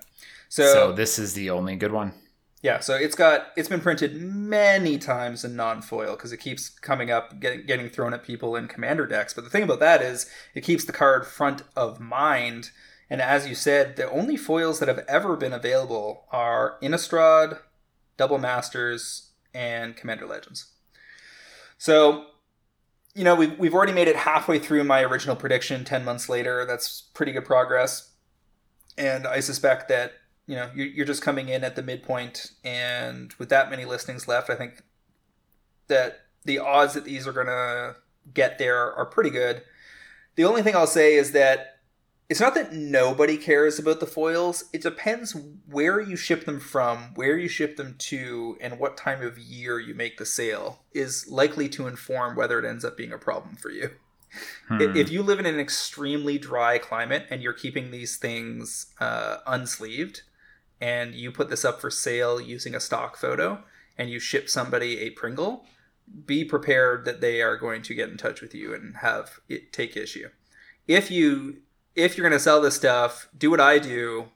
So, so this is the only good one. Yeah, so it's got it's been printed many times in non-foil because it keeps coming up, getting getting thrown at people in commander decks. But the thing about that is it keeps the card front of mind and as you said, the only foils that have ever been available are Innistrad, Double Masters, and Commander Legends. So, you know, we've, we've already made it halfway through my original prediction 10 months later. That's pretty good progress. And I suspect that, you know, you're just coming in at the midpoint. And with that many listings left, I think that the odds that these are going to get there are pretty good. The only thing I'll say is that it's not that nobody cares about the foils. It depends where you ship them from, where you ship them to, and what time of year you make the sale is likely to inform whether it ends up being a problem for you. Hmm. If you live in an extremely dry climate and you're keeping these things uh, unsleeved, and you put this up for sale using a stock photo, and you ship somebody a Pringle, be prepared that they are going to get in touch with you and have it take issue. If you if you're going to sell this stuff, do what I do.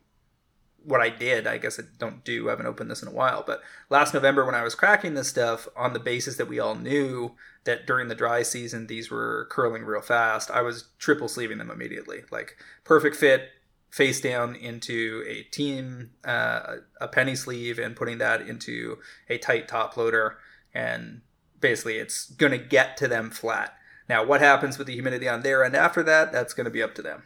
what I did. I guess I don't do. I haven't opened this in a while. But last November, when I was cracking this stuff on the basis that we all knew that during the dry season these were curling real fast, I was triple sleeving them immediately. Like perfect fit, face down into a team, uh, a penny sleeve, and putting that into a tight top loader. And basically, it's going to get to them flat. Now, what happens with the humidity on their end after that? That's going to be up to them.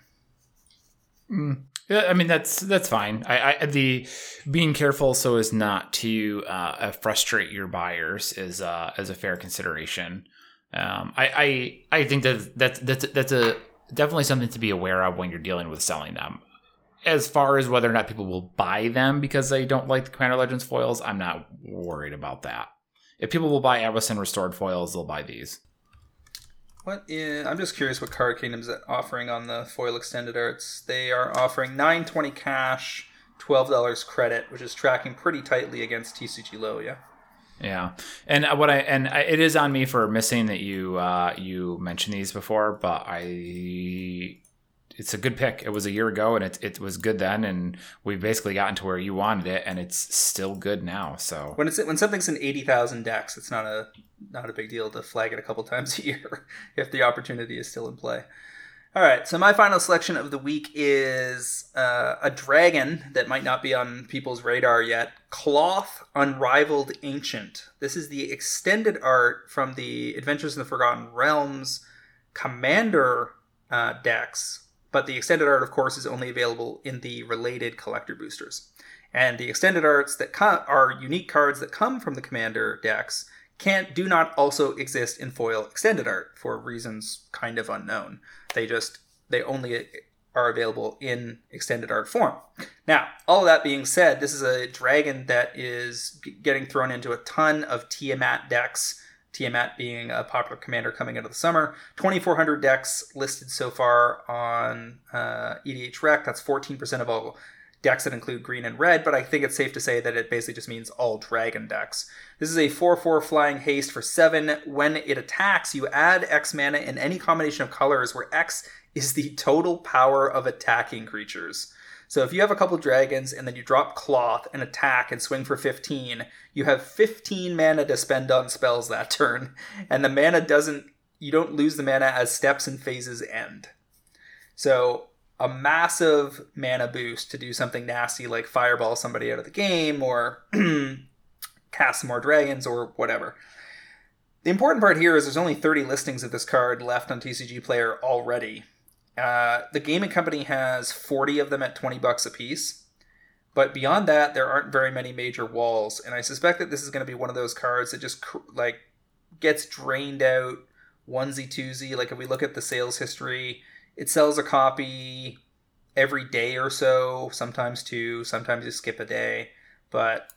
Mm. Yeah, I mean that's that's fine. I, I the being careful so as not to uh, frustrate your buyers is uh, is a fair consideration. Um, I, I I think that that's that's that's a definitely something to be aware of when you're dealing with selling them. As far as whether or not people will buy them because they don't like the Commander Legends foils, I'm not worried about that. If people will buy Avacyn restored foils, they'll buy these. What is, I'm just curious what Card Kingdom's is offering on the foil extended arts. They are offering 920 cash, $12 credit, which is tracking pretty tightly against TCG low, yeah. Yeah, and what I and I, it is on me for missing that you uh, you mentioned these before, but I it's a good pick. It was a year ago, and it it was good then, and we've basically gotten to where you wanted it, and it's still good now. So when it's when something's in eighty thousand decks, it's not a not a big deal to flag it a couple times a year if the opportunity is still in play. All right, so my final selection of the week is uh, a dragon that might not be on people's radar yet Klauth Unrivaled Ancient. This is the extended art from the Adventures in the Forgotten Realms Commander uh, decks, but the extended art, of course, is only available in the related collector boosters. And the extended arts that co- are unique cards that come from the Commander decks can't do not also exist in foil extended art for reasons kind of unknown. They just they only are available in extended art form. Now, all of that being said, this is a dragon that is getting thrown into a ton of Tiamat decks. Tiamat being a popular commander coming of the summer. 2,400 decks listed so far on uh, EDH Rec. That's 14% of all decks that include green and red, but I think it's safe to say that it basically just means all dragon decks. This is a 4 4 flying haste for 7. When it attacks, you add X mana in any combination of colors where X is the total power of attacking creatures. So if you have a couple dragons and then you drop Klauth and attack and swing for 15, you have 15 mana to spend on spells that turn. And the mana doesn't, you don't lose the mana as steps and phases end. So a massive mana boost to do something nasty like fireball somebody out of the game or cast more dragons or whatever. The important part here is there's only 30 listings of this card left on TCG Player already. Uh, the gaming company has 40 of them at 20 bucks a piece. But beyond that, there aren't very many major walls, and I suspect that this is going to be one of those cards that just like gets drained out onesie twosie. Like if we look at the sales history, it sells a copy every day or so, sometimes two, sometimes you skip a day. But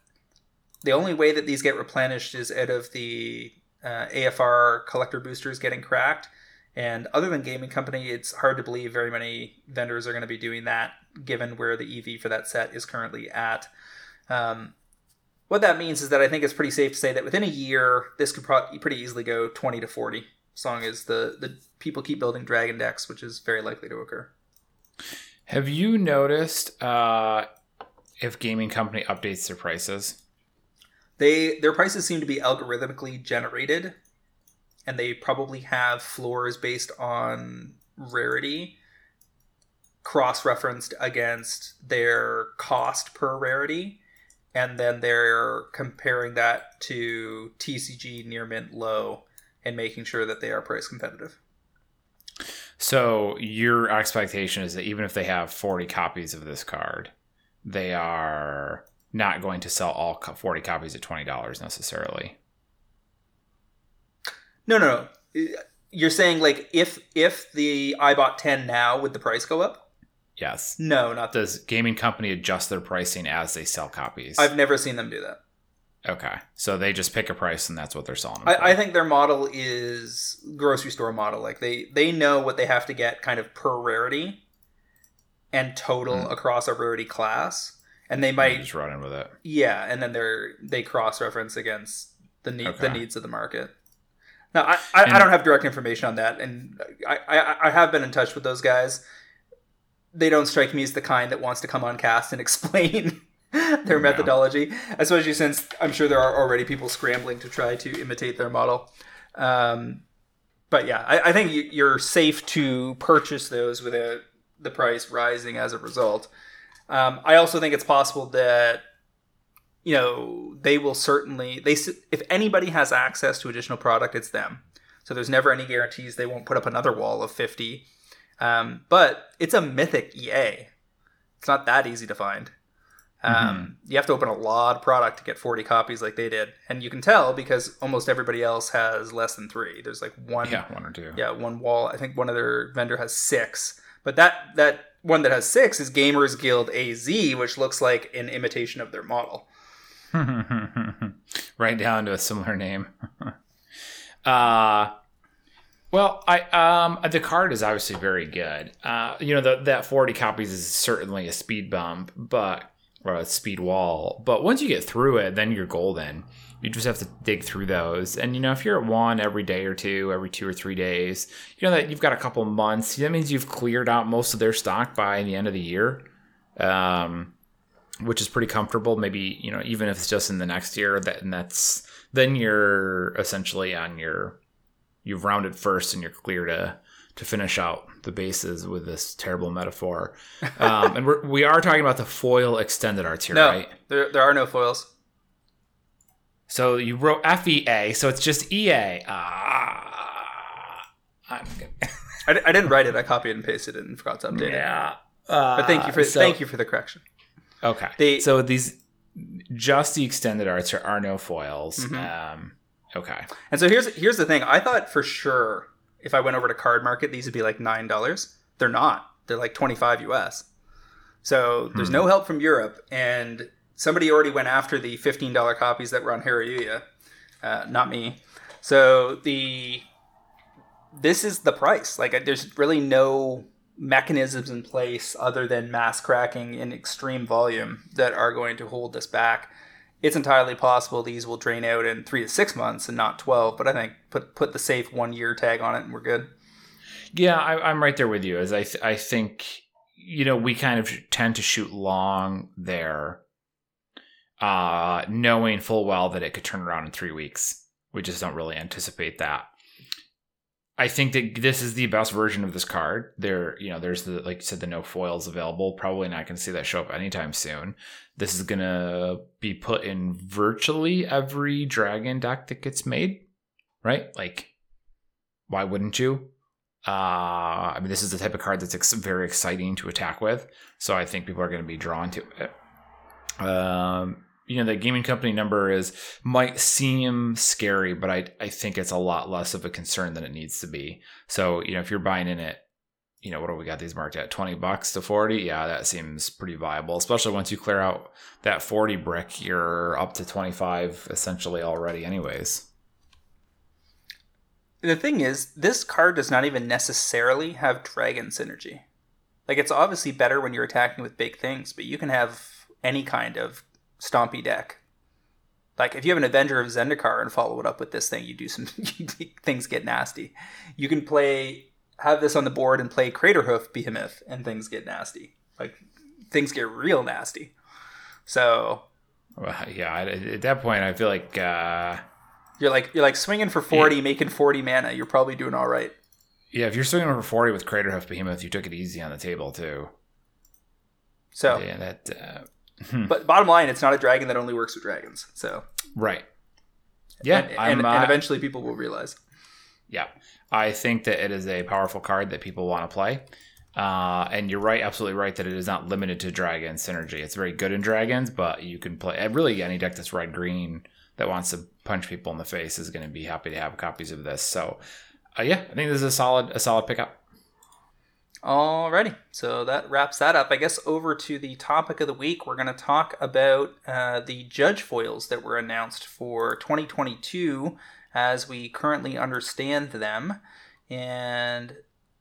the only way that these get replenished is out of the uh, AFR collector boosters getting cracked. And other than gaming company, it's hard to believe very many vendors are going to be doing that, given where the EV for that set is currently at. Um, what that means is that I think it's pretty safe to say that within a year, this could pretty easily go 20 to 40 as is the the people keep building dragon decks, which is very likely to occur. Have you noticed uh, if gaming company updates their prices? They their prices seem to be algorithmically generated, and they probably have floors based on rarity, cross referenced against their cost per rarity, and then they're comparing that to TCG near mint low and making sure that they are price competitive. So your expectation is that even if they have 40 copies of this card, they are not going to sell all 40 copies at $20 necessarily. No, no, no. You're saying like if if the I bought 10 now would the price go up? Yes. No, not Does gaming company adjust their pricing as they sell copies? I've never seen them do that. Okay, so they just pick a price and that's what they're selling. I, I, think their model is grocery store model. Like they they know what they have to get kind of per rarity and total mm. across a rarity class, and they might just run in with it. Yeah, and then they're they cross reference against the need okay. the needs of the market. Now I, I, I, don't have direct information on that, and I, I I have been in touch with those guys they don't strike me as the kind that wants to come on cast and explain their methodology, especially since I'm sure there are already people scrambling to try to imitate their model. Um, but yeah, I, I think you- you're safe to purchase those without the price rising as a result. Um, I also think it's possible that you know they will certainly they if anybody has access to additional product, it's them. So there's never any guarantees they won't put up another wall of 50. Um, but it's a mythic EA. It's not that easy to find. Um, You have to open a lot of product to get 40 copies like they did. And you can tell because almost everybody else has less than three. There's like one Yeah, one or two. yeah, one wall. I think one other vendor has six, but that that one that has six is Gamers Guild AZ, which looks like an imitation of their model. right down to a similar name. uh well, I um the card is obviously very good. Uh you know the, that 40 copies is certainly a speed bump, but or a speed wall. But once you get through it, then you're golden. You just have to dig through those. And you know, if you're at one every day or two, every two or three days, you know that you've got a couple months. That means you've cleared out most of their stock by the end of the year. Um which is pretty comfortable. Maybe you know, even if it's just in the next year, that and that's then you're essentially on your you've rounded first and you're clear to to finish out the bases with this terrible metaphor. Um, and we're, we are talking about the foil extended arts here, no, right? there, there are no foils. So you wrote FEA, so it's just EA. Ah, I'm gonna, I, I didn't write it. I copied and pasted it and forgot to update it. yeah. Uh, But thank you for so- thank you for the correction. Okay. They- so these just the extended arts are, are no foils. Mhm. Um, okay. And so here's here's the thing. I thought for sure if I went over to Cardmarket, these would be like nine dollars. They're not. They're like twenty five US. So there's Hmm. no help from Europe, and somebody already went after the fifteen dollar copies that were on Hareruya, uh, not me. So the this is the price. Like there's really no mechanisms in place other than mass cracking in extreme volume that are going to hold this back it's entirely possible these will drain out in three to six months and not 12 but i think put put the safe one year tag on it and we're good Yeah, I, I'm right there with you. As I, th- I think, you know, we kind of tend to shoot long there, uh, knowing full well that it could turn around in three weeks. We just don't really anticipate that. I think that this is the best version of this card. There, you know, there's the like you said, the no foils available. Probably not going to see that show up anytime soon. This is going to be put in virtually every dragon deck that gets made, right? Like, why wouldn't you? Uh, I mean, this is the type of card that's ex- very exciting to attack with, so I think people are going to be drawn to it. Um, you know, the gaming company number is might seem scary, but I I think it's a lot less of a concern than it needs to be. So you know, if you're buying in it, you know, what do we got these marked at? Twenty bucks to forty? Yeah, that seems pretty viable, especially once you clear out that forty brick. You're up to twenty five essentially already, anyways. the thing is this card does not even necessarily have dragon synergy like it's obviously better when you're attacking with big things but you can have any kind of stompy deck like if you have an avenger of zendikar and follow it up with this thing you do some things get nasty you can play have this on the board and play craterhoof behemoth and things get nasty like things get real nasty so Well, yeah, at, at that point, I feel like. Uh, you're like you're like swinging for 40 making 40 mana you're probably doing all right Yeah, if you're swinging over 40 with Craterhoof Behemoth, you took it easy on the table, too. so Yeah, that. Uh, hmm, But bottom line, it's not a dragon that only works with dragons. So right. Yeah, and, and, uh, and eventually people will realize. yeah. I think that it is a powerful card that people want to play. Uh, and you're right, absolutely right, that it is not limited to dragon synergy. It's very good in dragons, but you can play. Really, any deck that's red green that wants to punch people in the face is going to be happy to have copies of this. So, uh, yeah, I think this is a solid, a solid pickup. Alrighty, so that wraps that up. I guess over to the topic of the week, we're going to talk about uh, the judge foils that were announced for 2022 as we currently understand them. And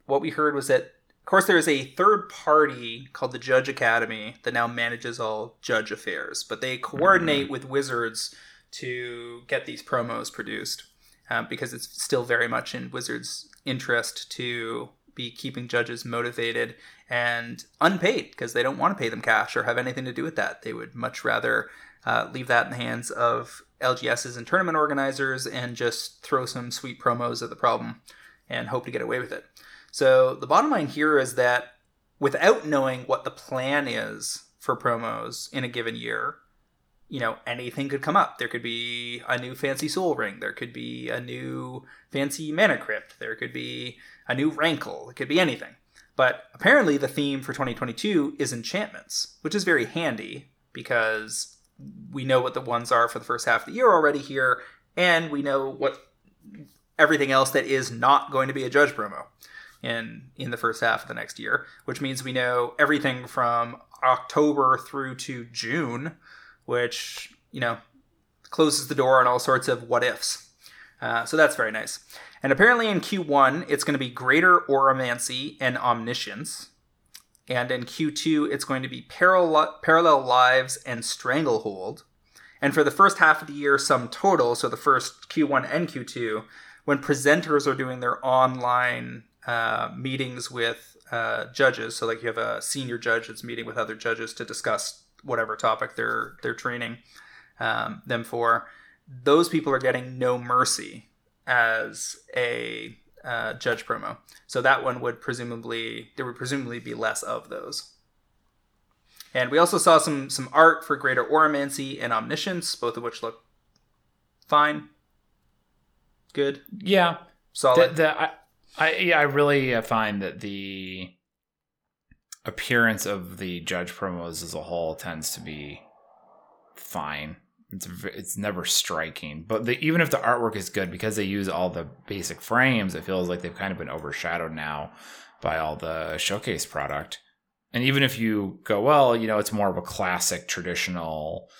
what we heard was that, of course, there is a third party called the Judge Academy that now manages all judge affairs, but they coordinate with Wizards to get these promos produced um, because it's still very much in Wizards' interest to be keeping judges motivated and unpaid because they don't want to pay them cash or have anything to do with that. They would much rather uh, leave that in the hands of LGSs and tournament organizers and just throw some sweet promos at the problem and hope to get away with it. So the bottom line here is that without knowing what the plan is for promos in a given year, you know, anything could come up. There could be a new fancy Sol Ring. There could be a new fancy mana crypt. There could be a new rankle. It could be anything. But apparently, the theme for 2022 is enchantments, which is very handy because we know what the ones are for the first half of the year already here, and we know what everything else that is not going to be a judge promo in in the first half of the next year, which means we know everything from October through to June, which you know closes the door on all sorts of what ifs. Uh, so that's very nice. And apparently in Q1, it's going to be Greater Auramancy and Omniscience. And in Q2, it's going to be Parallel, Parallel Lives and Stranglehold. And for the first half of the year, sum total, so the first Q1 and Q2, when presenters are doing their online uh, meetings with uh, judges. So like you have a senior judge that's meeting with other judges to discuss whatever topic they're they're training um, them for. Those people are getting no mercy as a uh, judge promo. So that one would presumably there would presumably be less of those. And we also saw some some art for Greater Auramancy and Omniscience, both of which look fine, good, Yeah, solid. the, the, I, I yeah, I really uh, find that the appearance of the judge promos as a whole tends to be fine. It's it's never striking, but the, even if the artwork is good because they use all the basic frames, it feels like they've kind of been overshadowed now by all the showcase product. And even if you go, well, you know, it's more of a classic traditional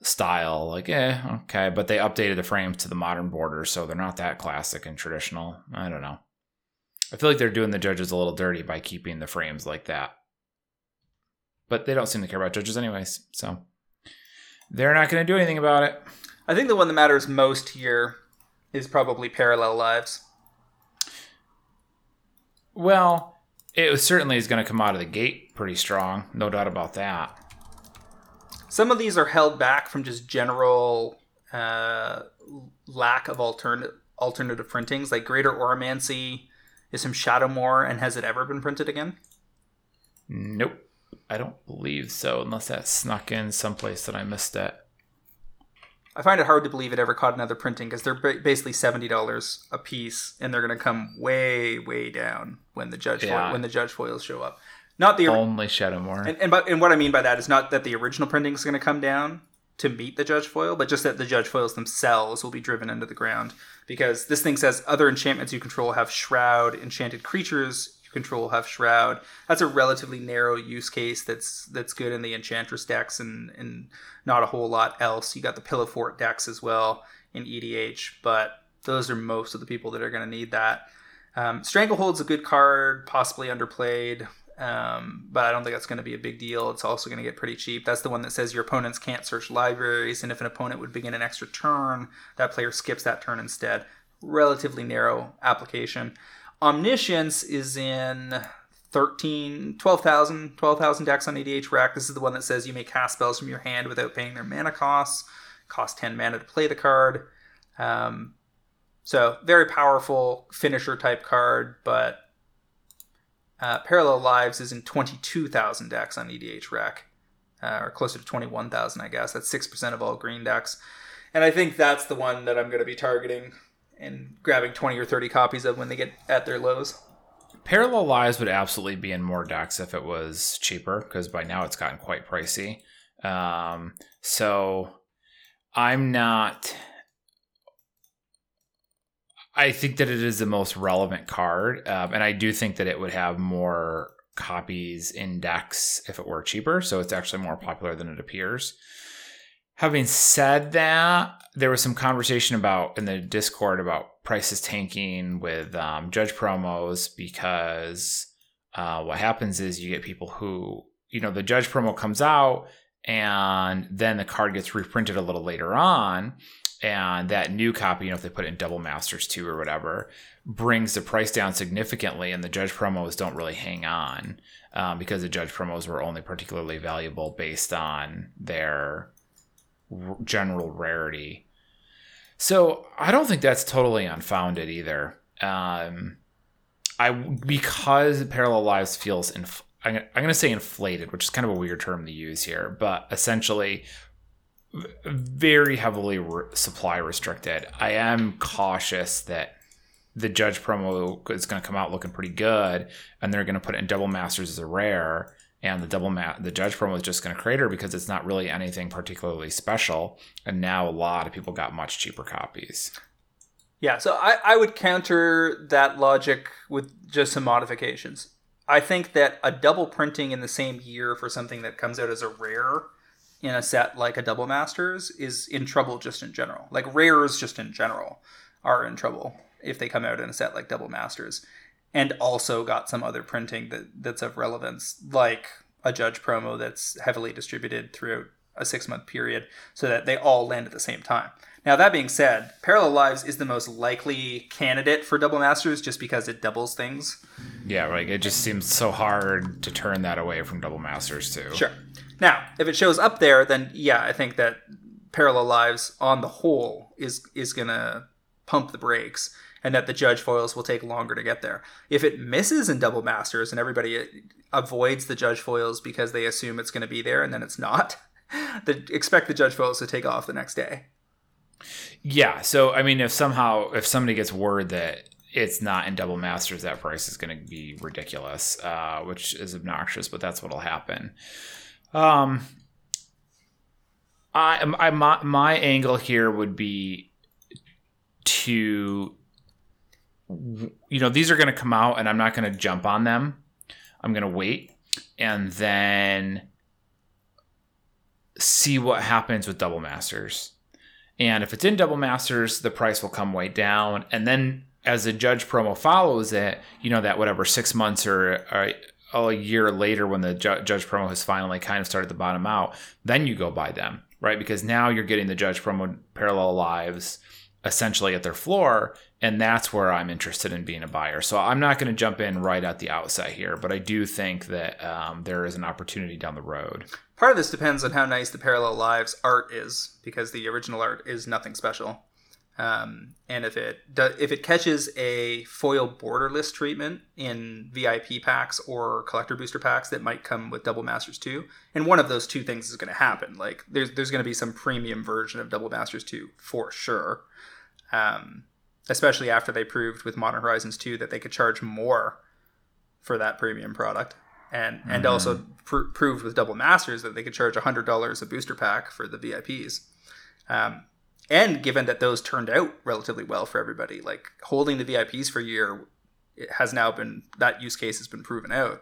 style, like, eh, okay, but they updated the frames to the modern border, so they're not that classic and traditional. I don't know. I feel like they're doing the judges a little dirty by keeping the frames like that. But they don't seem to care about judges, anyways, so they're not going to do anything about it. I think the one that matters most here is probably Parallel Lives. Well, it certainly is going to come out of the gate pretty strong, no doubt about that. Some of these are held back from just general uh, lack of alternate alternative printings. Like Greater Auramancy is from Shadowmoor, and has it ever been printed again? Nope. I don't believe so, unless that snuck in someplace that I missed it. I find it hard to believe it ever caught another printing because they're basically seventy dollars a piece, and they're going to come way, way down when the judge Yeah. foil, when the judge foils show up. Not the Only Shadowmoor. and and, but, and what I mean by that is not that the original printing is going to come down to meet the judge foil, but just that the judge foils themselves will be driven into the ground because this thing says other enchantments you control have shroud, enchanted creatures control have shroud. That's a relatively narrow use case that's that's good in the enchantress decks and and not a whole lot else. You got the Pillow Fort decks as well in EDH, but those are most of the people that are going to need that. Um, Stranglehold's a good card, possibly underplayed, um, but I don't think that's going to be a big deal. It's also going to get pretty cheap. That's the one that says your opponents can't search libraries, and if an opponent would begin an extra turn, that player skips that turn instead. Relatively narrow application. Omniscience is in 13, 12,000 12,000 decks on EDH Rec. This is the one that says you may cast spells from your hand without paying their mana costs. Cost 10 mana to play the card. Um, so very powerful finisher type card, but uh, Parallel Lives is in 22,000 decks on EDH Rec, uh, or closer to 21,000, I guess. That's 6% of all green decks. And I think that's the one that I'm going to be targeting and grabbing 20 or 30 copies of when they get at their lows. Parallel Lives would absolutely be in more decks if it was cheaper, because by now it's gotten quite pricey. Um, so I'm not. I think that it is the most relevant card, um, and I do think that it would have more copies in decks if it were cheaper. So it's actually more popular than it appears. Having said that, there was some conversation about in the Discord about prices tanking with um, judge promos because uh, what happens is you get people who, you know, the judge promo comes out and then the card gets reprinted a little later on. and that new copy, you know, if they put it in Double Masters 2 or whatever, brings the price down significantly, and the Judge promos don't really hang on um, because the Judge promos were only particularly valuable based on their r- general rarity. So I don't think that's totally unfounded either. Um, I because Parallel Lives feels inf- I'm, I'm going to say inflated, which is kind of a weird term to use here, but essentially very heavily re- supply restricted. I am cautious that the Judge promo is going to come out looking pretty good, and they're going to put it in Double Masters as a rare, and the double ma- the Judge promo was just going to crater because it's not really anything particularly special, and now a lot of people got much cheaper copies. Yeah, so I, I would counter that logic with just some modifications. I think that a double printing in the same year for something that comes out as a rare in a set like a double masters is in trouble just in general. Like rares just in general are in trouble if they come out in a set like double masters. And also got some other printing that, that's of relevance, like a judge promo that's heavily distributed throughout a six month period so that they all land at the same time. Now, that being said, Parallel Lives is the most likely candidate for Double Masters just because it doubles things. Yeah, like it just seems so hard to turn that away from Double Masters too. Sure. Now, if it shows up there, then yeah, I think that Parallel Lives on the whole is is gonna pump the brakes, and that the Judge foils will take longer to get there. If it misses in Double Masters and everybody avoids the Judge foils because they assume it's going to be there and then it's not, expect the Judge foils to take off the next day. Yeah. So I mean, if somehow if somebody gets word that it's not in double masters, that price is going to be ridiculous, uh, which is obnoxious, but that's what'll happen. Um, I, I my, my angle here would be to you know these are going to come out and i'm not going to jump on them i'm going to wait and then see what happens with double masters and if it's in double masters, the price will come way down. And then as the judge promo follows it, you know, that whatever six months or, or a year later when the ju- judge promo has finally kind of started to bottom out, then you go buy them, right? Because now you're getting the judge promo parallel lives essentially at their floor. And that's where I'm interested in being a buyer. So I'm not going to jump in right at the outset here, but I do think that um, there is an opportunity down the road. Part of this depends on how nice the Parallel Lives art is, because the original art is nothing special. Um, and if it if it catches a foil borderless treatment in VIP packs or collector booster packs that might come with Double Masters 2, and one of those two things is going to happen. Like there's there's going to be some premium version of Double Masters 2 for sure. Um, especially after they proved with Modern Horizons 2 that they could charge more for that premium product and and mm-hmm. also pr- proved with double masters that they could charge hundred dollars a booster pack for the VIPs. Um, and given that those turned out relatively well for everybody, like holding the VIPs for a year, it has now been that use case has been proven out,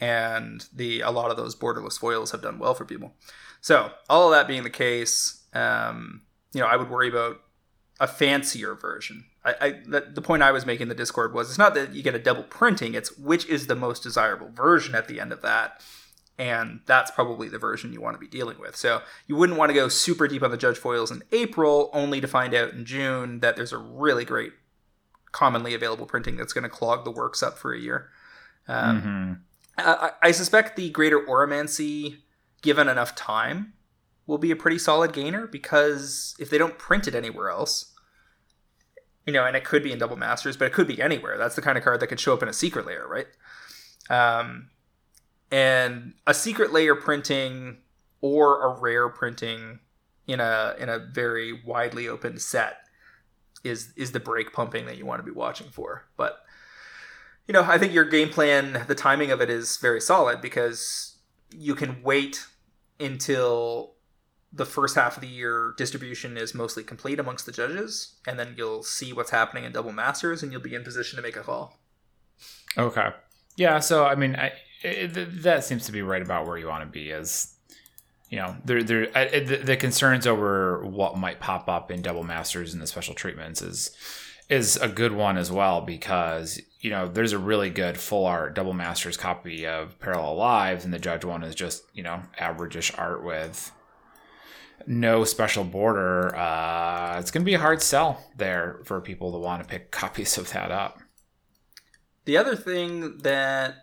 and the a lot of those borderless foils have done well for people. So all of that being the case, um, you know, I would worry about a fancier version I, I the, the point I was making in the Discord was it's not that you get a double printing; it's which is the most desirable version at the end of that, and that's probably the version you want to be dealing with. So you wouldn't want to go super deep on the judge foils in April, only to find out in June that there's a really great, commonly available printing that's going to clog the works up for a year. Um, mm-hmm. I, I suspect the greater Auramancy, given enough time, will be a pretty solid gainer because if they don't print it anywhere else you know, and it could be in double masters, but it could be anywhere. That's the kind of card that could show up in a Secret Lair, right? Um, and a Secret Lair printing or a rare printing in a in a very widely open set is is the break pumping that you want to be watching for. But you know, I think your game plan, the timing of it is very solid because you can wait until the first half of the year distribution is mostly complete amongst the judges, and then you'll see what's happening in double masters, and you'll be in position to make a call. Okay. Yeah. So I mean, I, it, that seems to be right about where you want to be. Is you know, there, there, I, the, the concerns over what might pop up in double masters and the special treatments is is a good one as well because you know there's a really good full art double masters copy of parallel lives and the judge one is just you know averageish art with no special border, uh, it's going to be a hard sell there for people to want to pick copies of that up. The other thing that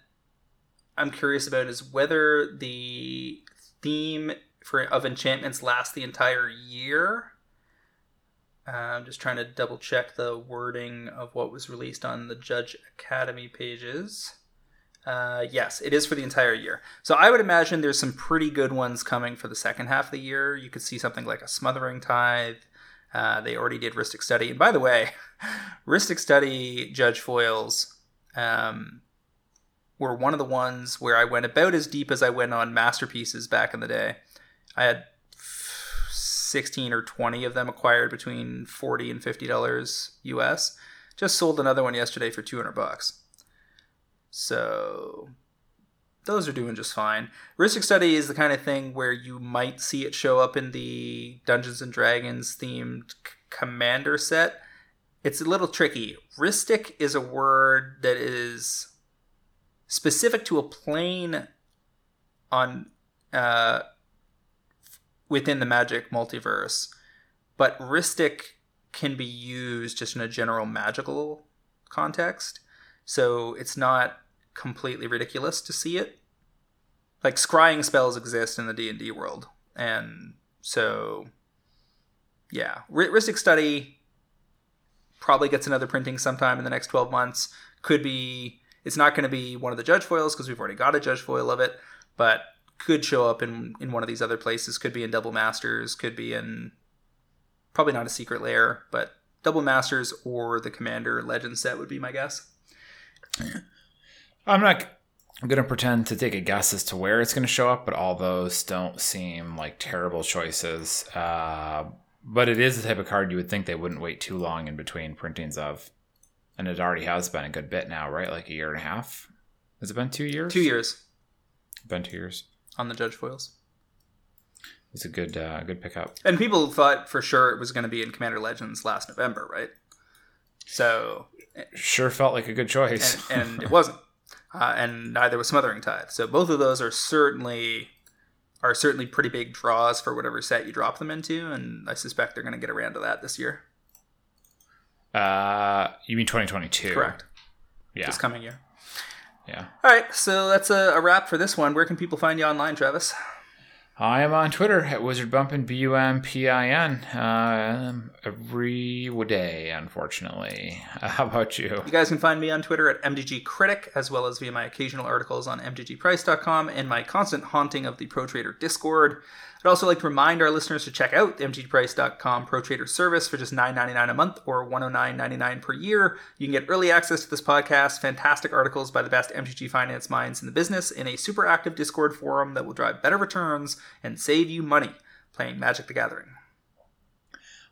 I'm curious about is whether the theme for of enchantments lasts the entire year. Uh, I'm just trying to double check the wording of what was released on the Judge Academy pages. Uh, yes, it is for the entire year. So I would imagine there's some pretty good ones coming for the second half of the year. You could see something like a Smothering Tithe. Uh, they already did Rhystic Study. And by the way, Rhystic Study Judge Foils um, were one of the ones where I went about as deep as I went on Masterpieces back in the day. I had 16 or 20 of them acquired between 40 and 50 dollars US. Just sold another one yesterday for 200 bucks. So those are doing just fine. Rhystic Study is the kind of thing where you might see it show up in the Dungeons and Dragons themed commander set. It's a little tricky. Rhystic is a word that is specific to a plane on uh, within the magic multiverse, but Rhystic can be used just in a general magical context. So it's not completely ridiculous to see it. Like scrying spells exist in the D and D world, and so yeah, Rhystic Study probably gets another printing sometime in the next twelve months. Could be it's not going to be one of the judge foils because we've already got a judge foil of it, but could show up in in one of these other places. Could be in Double Masters. Could be in probably not a Secret Lair, but Double Masters or the Commander Legend set would be my guess. I'm not going to pretend to take a guess as to where it's going to show up, but all those don't seem like terrible choices. Uh, but it is the type of card you would think they wouldn't wait too long in between printings of. And it already has been a good bit now, right? Like a year and a half. Has it been two years? Two years. Been two years on the judge foils. It's a good, uh, good pickup. And people thought for sure it was going to be in Commander Legends last November, right? So sure felt like a good choice, and, and it wasn't. Uh, and neither was Smothering Tithe. So both of those are certainly are certainly pretty big draws for whatever set you drop them into, and I suspect they're going to get around to that this year. Uh, you mean 2022? Correct. Yeah. This coming year. Yeah. All right, so that's a, a wrap for this one. Where can people find you online, Travis? I am on Twitter at WizardBumpin, B U M P I N, uh, every day, unfortunately. How about you? You guys can find me on Twitter at MTG Critic, as well as via my occasional articles on MTGPrice.com and my constant haunting of the Pro Trader Discord. I'd also like to remind our listeners to check out the MTGPrice.com Pro Trader service for just $9.99 a month or $109.99 per year. You can get early access to this podcast, fantastic articles by the best MTG finance minds in the business, in a super active Discord forum that will drive better returns and save you money playing Magic the Gathering.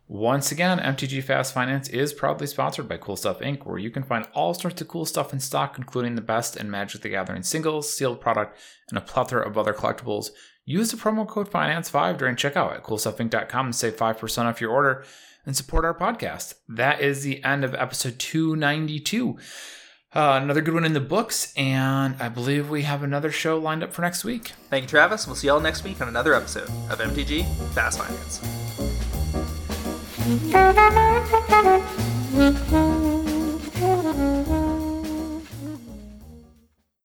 Once again, MTG Fast Finance is proudly sponsored by Cool Stuff Inc., where you can find all sorts of cool stuff in stock, including the best in Magic the Gathering singles, sealed product, and a plethora of other collectibles. Use the promo code FINANCE5 during checkout at coolstuffinc.com and save 5% off your order and support our podcast. That is the end of episode 292. Uh, another good one in the books, and I believe we have another show lined up for next week. Thank you, Travis. We'll see y'all next week on another episode of MTG Fast Finance.